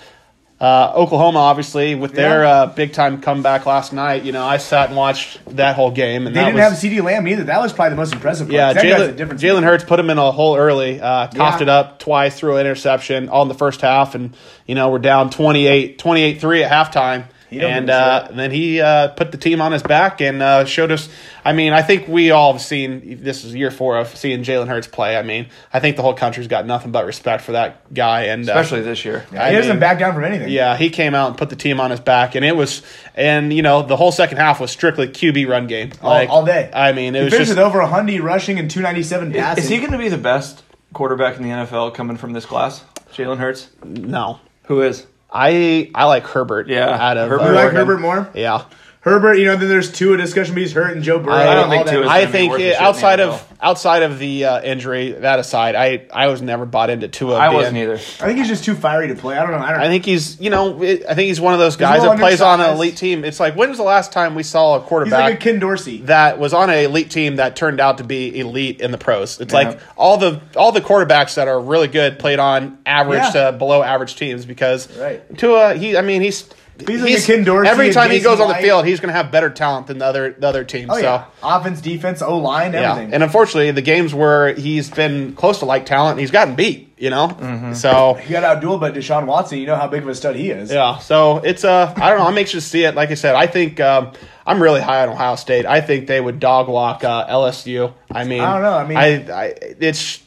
Uh, Oklahoma, obviously, with their Yeah. uh, big time comeback last night, you know, I sat and watched that whole game, and they didn't was, have CeeDee Lamb either. That was probably the most impressive. Part. Yeah, that guy's a Jalen. Jalen Hurts put him in a hole early, uh, coughed Yeah. it up twice, threw an interception all in the first half, and you know we're down 28 28-3 at halftime. He don't And uh, shit. then he uh, put the team on his back and uh, showed us. I mean, I think we all have seen this is year four of seeing Jalen Hurts play. I mean, I think the whole country's got nothing but respect for that guy. And uh, especially this year. I he doesn't mean- back down from anything. yeah, he came out and put the team on his back, and it was, and you know, the whole second half was strictly QB run game, All- like all day. I mean, it he was just with over 100 rushing and 297 passing. Is he going to be the best quarterback in the NFL coming from this class? Jalen Hurts? no. Who is? I I like Herbert. Yeah, out of Herbert. you like Oregon. Herbert more? Yeah, Herbert, you know, then there's two a discussion, but he's hurt, and Joe Burrow. I don't think that. Tua is I gonna be think worth a shit in the outside of NFL. outside of the uh, injury, that aside, I I was never bought into Tua. I being- wasn't either. I think he's just too fiery to play. I don't know. I don't. I think he's you know it, I think he's one of those guys that plays on an elite team. It's like when was the last time we saw a he's quarterback like a Ken Dorsey. that was on an elite team that turned out to be elite in the pros. It's Yeah. like all the all the quarterbacks that are really good played on average Yeah. to below average teams because Right. Tua he I mean he's. He's a Ken Dorsey every time he goes on the field, he's going to have better talent than the other the other team. Oh so yeah, offense, defense, O line, yeah, everything. and unfortunately, the games where he's been close to like talent, he's gotten beat. You know, Mm-hmm. so he got outdueled by Deshaun Watson. You know how big of a stud he is. yeah, so it's uh, I don't know. I'm anxious to see it. Like I said, I think um, I'm really high on Ohio State. I think they would dog walk uh, LSU. I mean, I don't know. I mean- I, I it's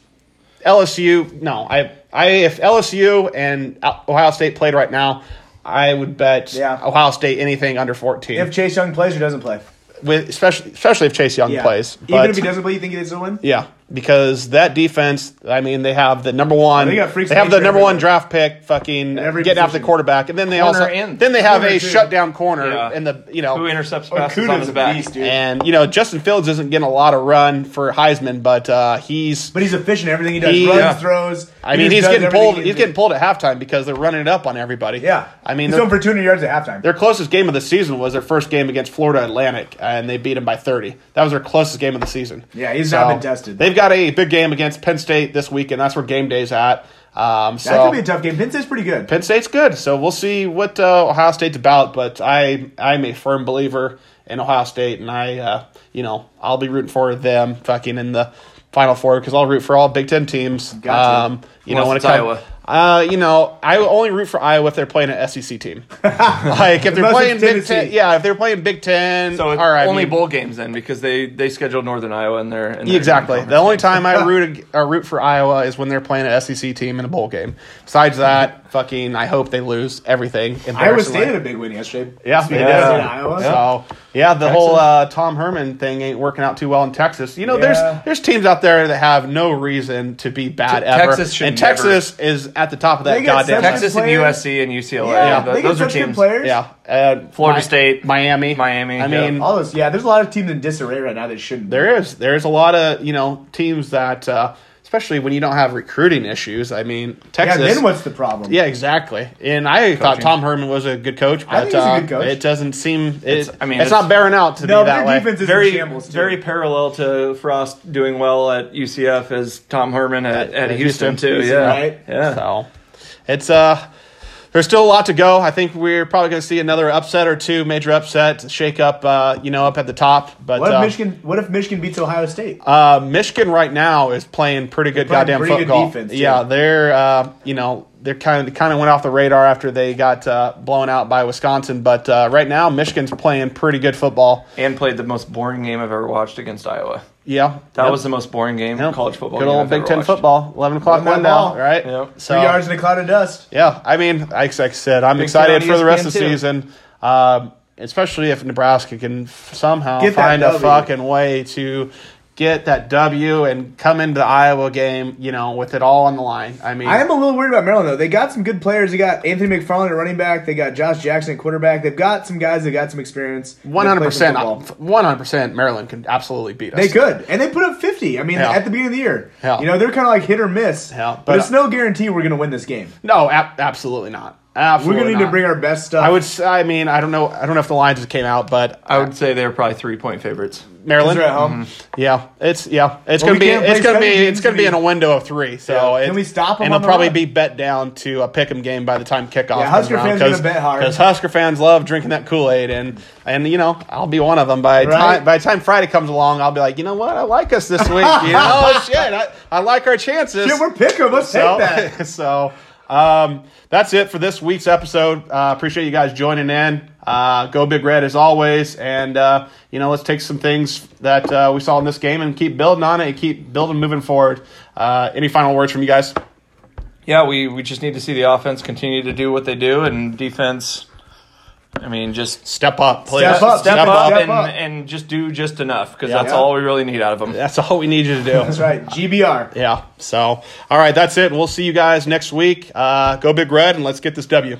LSU. No, I, I if LSU and Ohio State played right now, I would bet Yeah. Ohio State anything under 14. If Chase Young plays or doesn't play, with especially especially if Chase Young plays. Even But- if he doesn't play, you think he still win? Yeah, because that defense. I mean, they have the number one. They got freaks they have the number one draft pick, fucking every getting after the quarterback, and then they Corner also and- then they have corner a too. shutdown corner Yeah. in the you know Who intercepts Oh, passes on his a back? beast, dude. and you know Justin Fields isn't getting a lot of run for Heisman, but uh, he's But he's efficient everything he does. He- Runs, yeah. throws. I mean just he's getting pulled. he He's can getting pulled at halftime because they're running it up on everybody. Yeah. I mean he's going for 200 yards at halftime. Their closest game of the season was their first game against Florida Atlantic, and they beat them by 30. That was their closest game of the season. Yeah, he's not been tested. They've got a big game against Penn State this week, and that's where game day's at. Um, so that could be a tough game. Penn State's pretty good. Penn State's good, so we'll see what uh, Ohio State's about. But I, I'm a firm believer in Ohio State, and I, uh, you know, I'll be rooting for them fucking in the Final Four because I'll root for all Big Ten teams. Got to. Um, you Unless know, when it it's comes, Iowa. Uh, you know, I only root for Iowa if they're playing an SEC team. (laughs) like if they're Unless playing it's Big Ten, yeah, if they're playing Big Ten, So it's all right, I only mean, bowl games then because they they scheduled Northern Iowa in there. In their Exactly. The only time I (laughs) root ag- or root for Iowa is when they're playing an SEC team in a bowl game. Besides that, fucking, I hope they lose everything. In Iowa embarrassingly. State had a big win yesterday. Yeah, Speaking they of did. State, So yeah, the whole uh, Tom Herman thing ain't working out too well in Texas. You know, Yeah. there's there's teams out there that have no reason to be bad Te- ever, Texas should and never- Texas is at the top of that They got goddamn. Texas and. USC and UCLA. Yeah, th- they get those are such good teams. players. Yeah, uh, Florida Mi- State, Miami, Miami, I yeah. mean, All those, yeah, there's a lot of teams in disarray right now that shouldn't. be. There is. There's a lot of you know teams that, uh, especially when you don't have recruiting issues. I mean, Texas. Yeah, then what's the problem? Yeah, exactly. And I thought Tom Herman was a good coach, but I think he's a uh, good coach. it doesn't seem. It, I mean, it's, it's- not bearing out to No, be that their way. defense is very in shambles. Too. very parallel to Frost doing well at UCF as Tom Herman at, at, at Houston, Houston. too. Houston, yeah, right? yeah. So it's uh there's still a lot to go. I think we're probably going to see another upset or two, major upset, shake up, uh, you know, up at the top. But What if uh, Michigan? What if Michigan beats Ohio State? Uh, Michigan right now is playing pretty good playing goddamn pretty good football. defense, too. yeah, they're uh, you know they're kind of kind of went off the radar after they got uh, blown out by Wisconsin, but uh, right now Michigan's playing pretty good football. And played the most boring game I've ever watched against Iowa. Yeah, That Yep. was the most boring game Yep. college football. Good game old I've Big ever Ten watched. football, eleven o'clock Run that window, ball. right? Yep. So Three yards in a cloud of dust. yeah, I mean, like I said, I'm Big excited for the rest of the season. Um, especially if Nebraska can somehow Get find a W. fucking way to get that W and come into the Iowa game, you know, with it all on the line. I mean, I am a little worried about Maryland though. They got some good players. They got Anthony McFarland at running back. They got Josh Jackson at quarterback. They've got some guys that got some experience. One hundred percent, one hundred percent. Maryland can absolutely beat us. They could, and they put up fifty. I mean, Yeah. at the beginning of the year, Yeah. you know, they're kind of like hit or miss. Yeah, but, but- it's uh, no guarantee we're going to win this game. No, ab- absolutely not. We're going to need not. to bring our best stuff. I would. s- I mean, I don't know. I don't know if the lines came out, but I would say they're probably three point favorites. Maryland. They're at home. Mm-hmm. Yeah, it's yeah, it's Well, gonna be can't it's gonna be seven it's gonna be be- in a window of three. So Yeah. it- Can we stop 'em And on it'll the probably run? be bet down to a pick'em game by the time kickoff. Yeah, Husker fans are gonna bet hard. because Husker fans love drinking that Kool Aid, and and you know I'll be one of them. By the Right. time by the time Friday comes along, I'll be like, you know what, I like us this (laughs) week. You know, oh, shit, I, I like our chances. Shit, we're picking. Let's so, take that. (laughs) so um, that's it for this week's episode. Uh, appreciate you guys joining in. Uh, go Big Red as always, and uh, you know let's take some things that uh, we saw in this game and keep building on it and keep building moving forward. Uh, any final words from you guys? Yeah, we, we just need to see the offense continue to do what they do and defense. I mean, just Step up, please. Step up, step, step up, up. and, up. and just do just enough because Yeah. that's Yeah. all we really need out of them. That's all we need you to do. That's right. GBR. Yeah. So, all right, that's it. We'll see you guys next week. Uh, go Big Red, and let's get this W.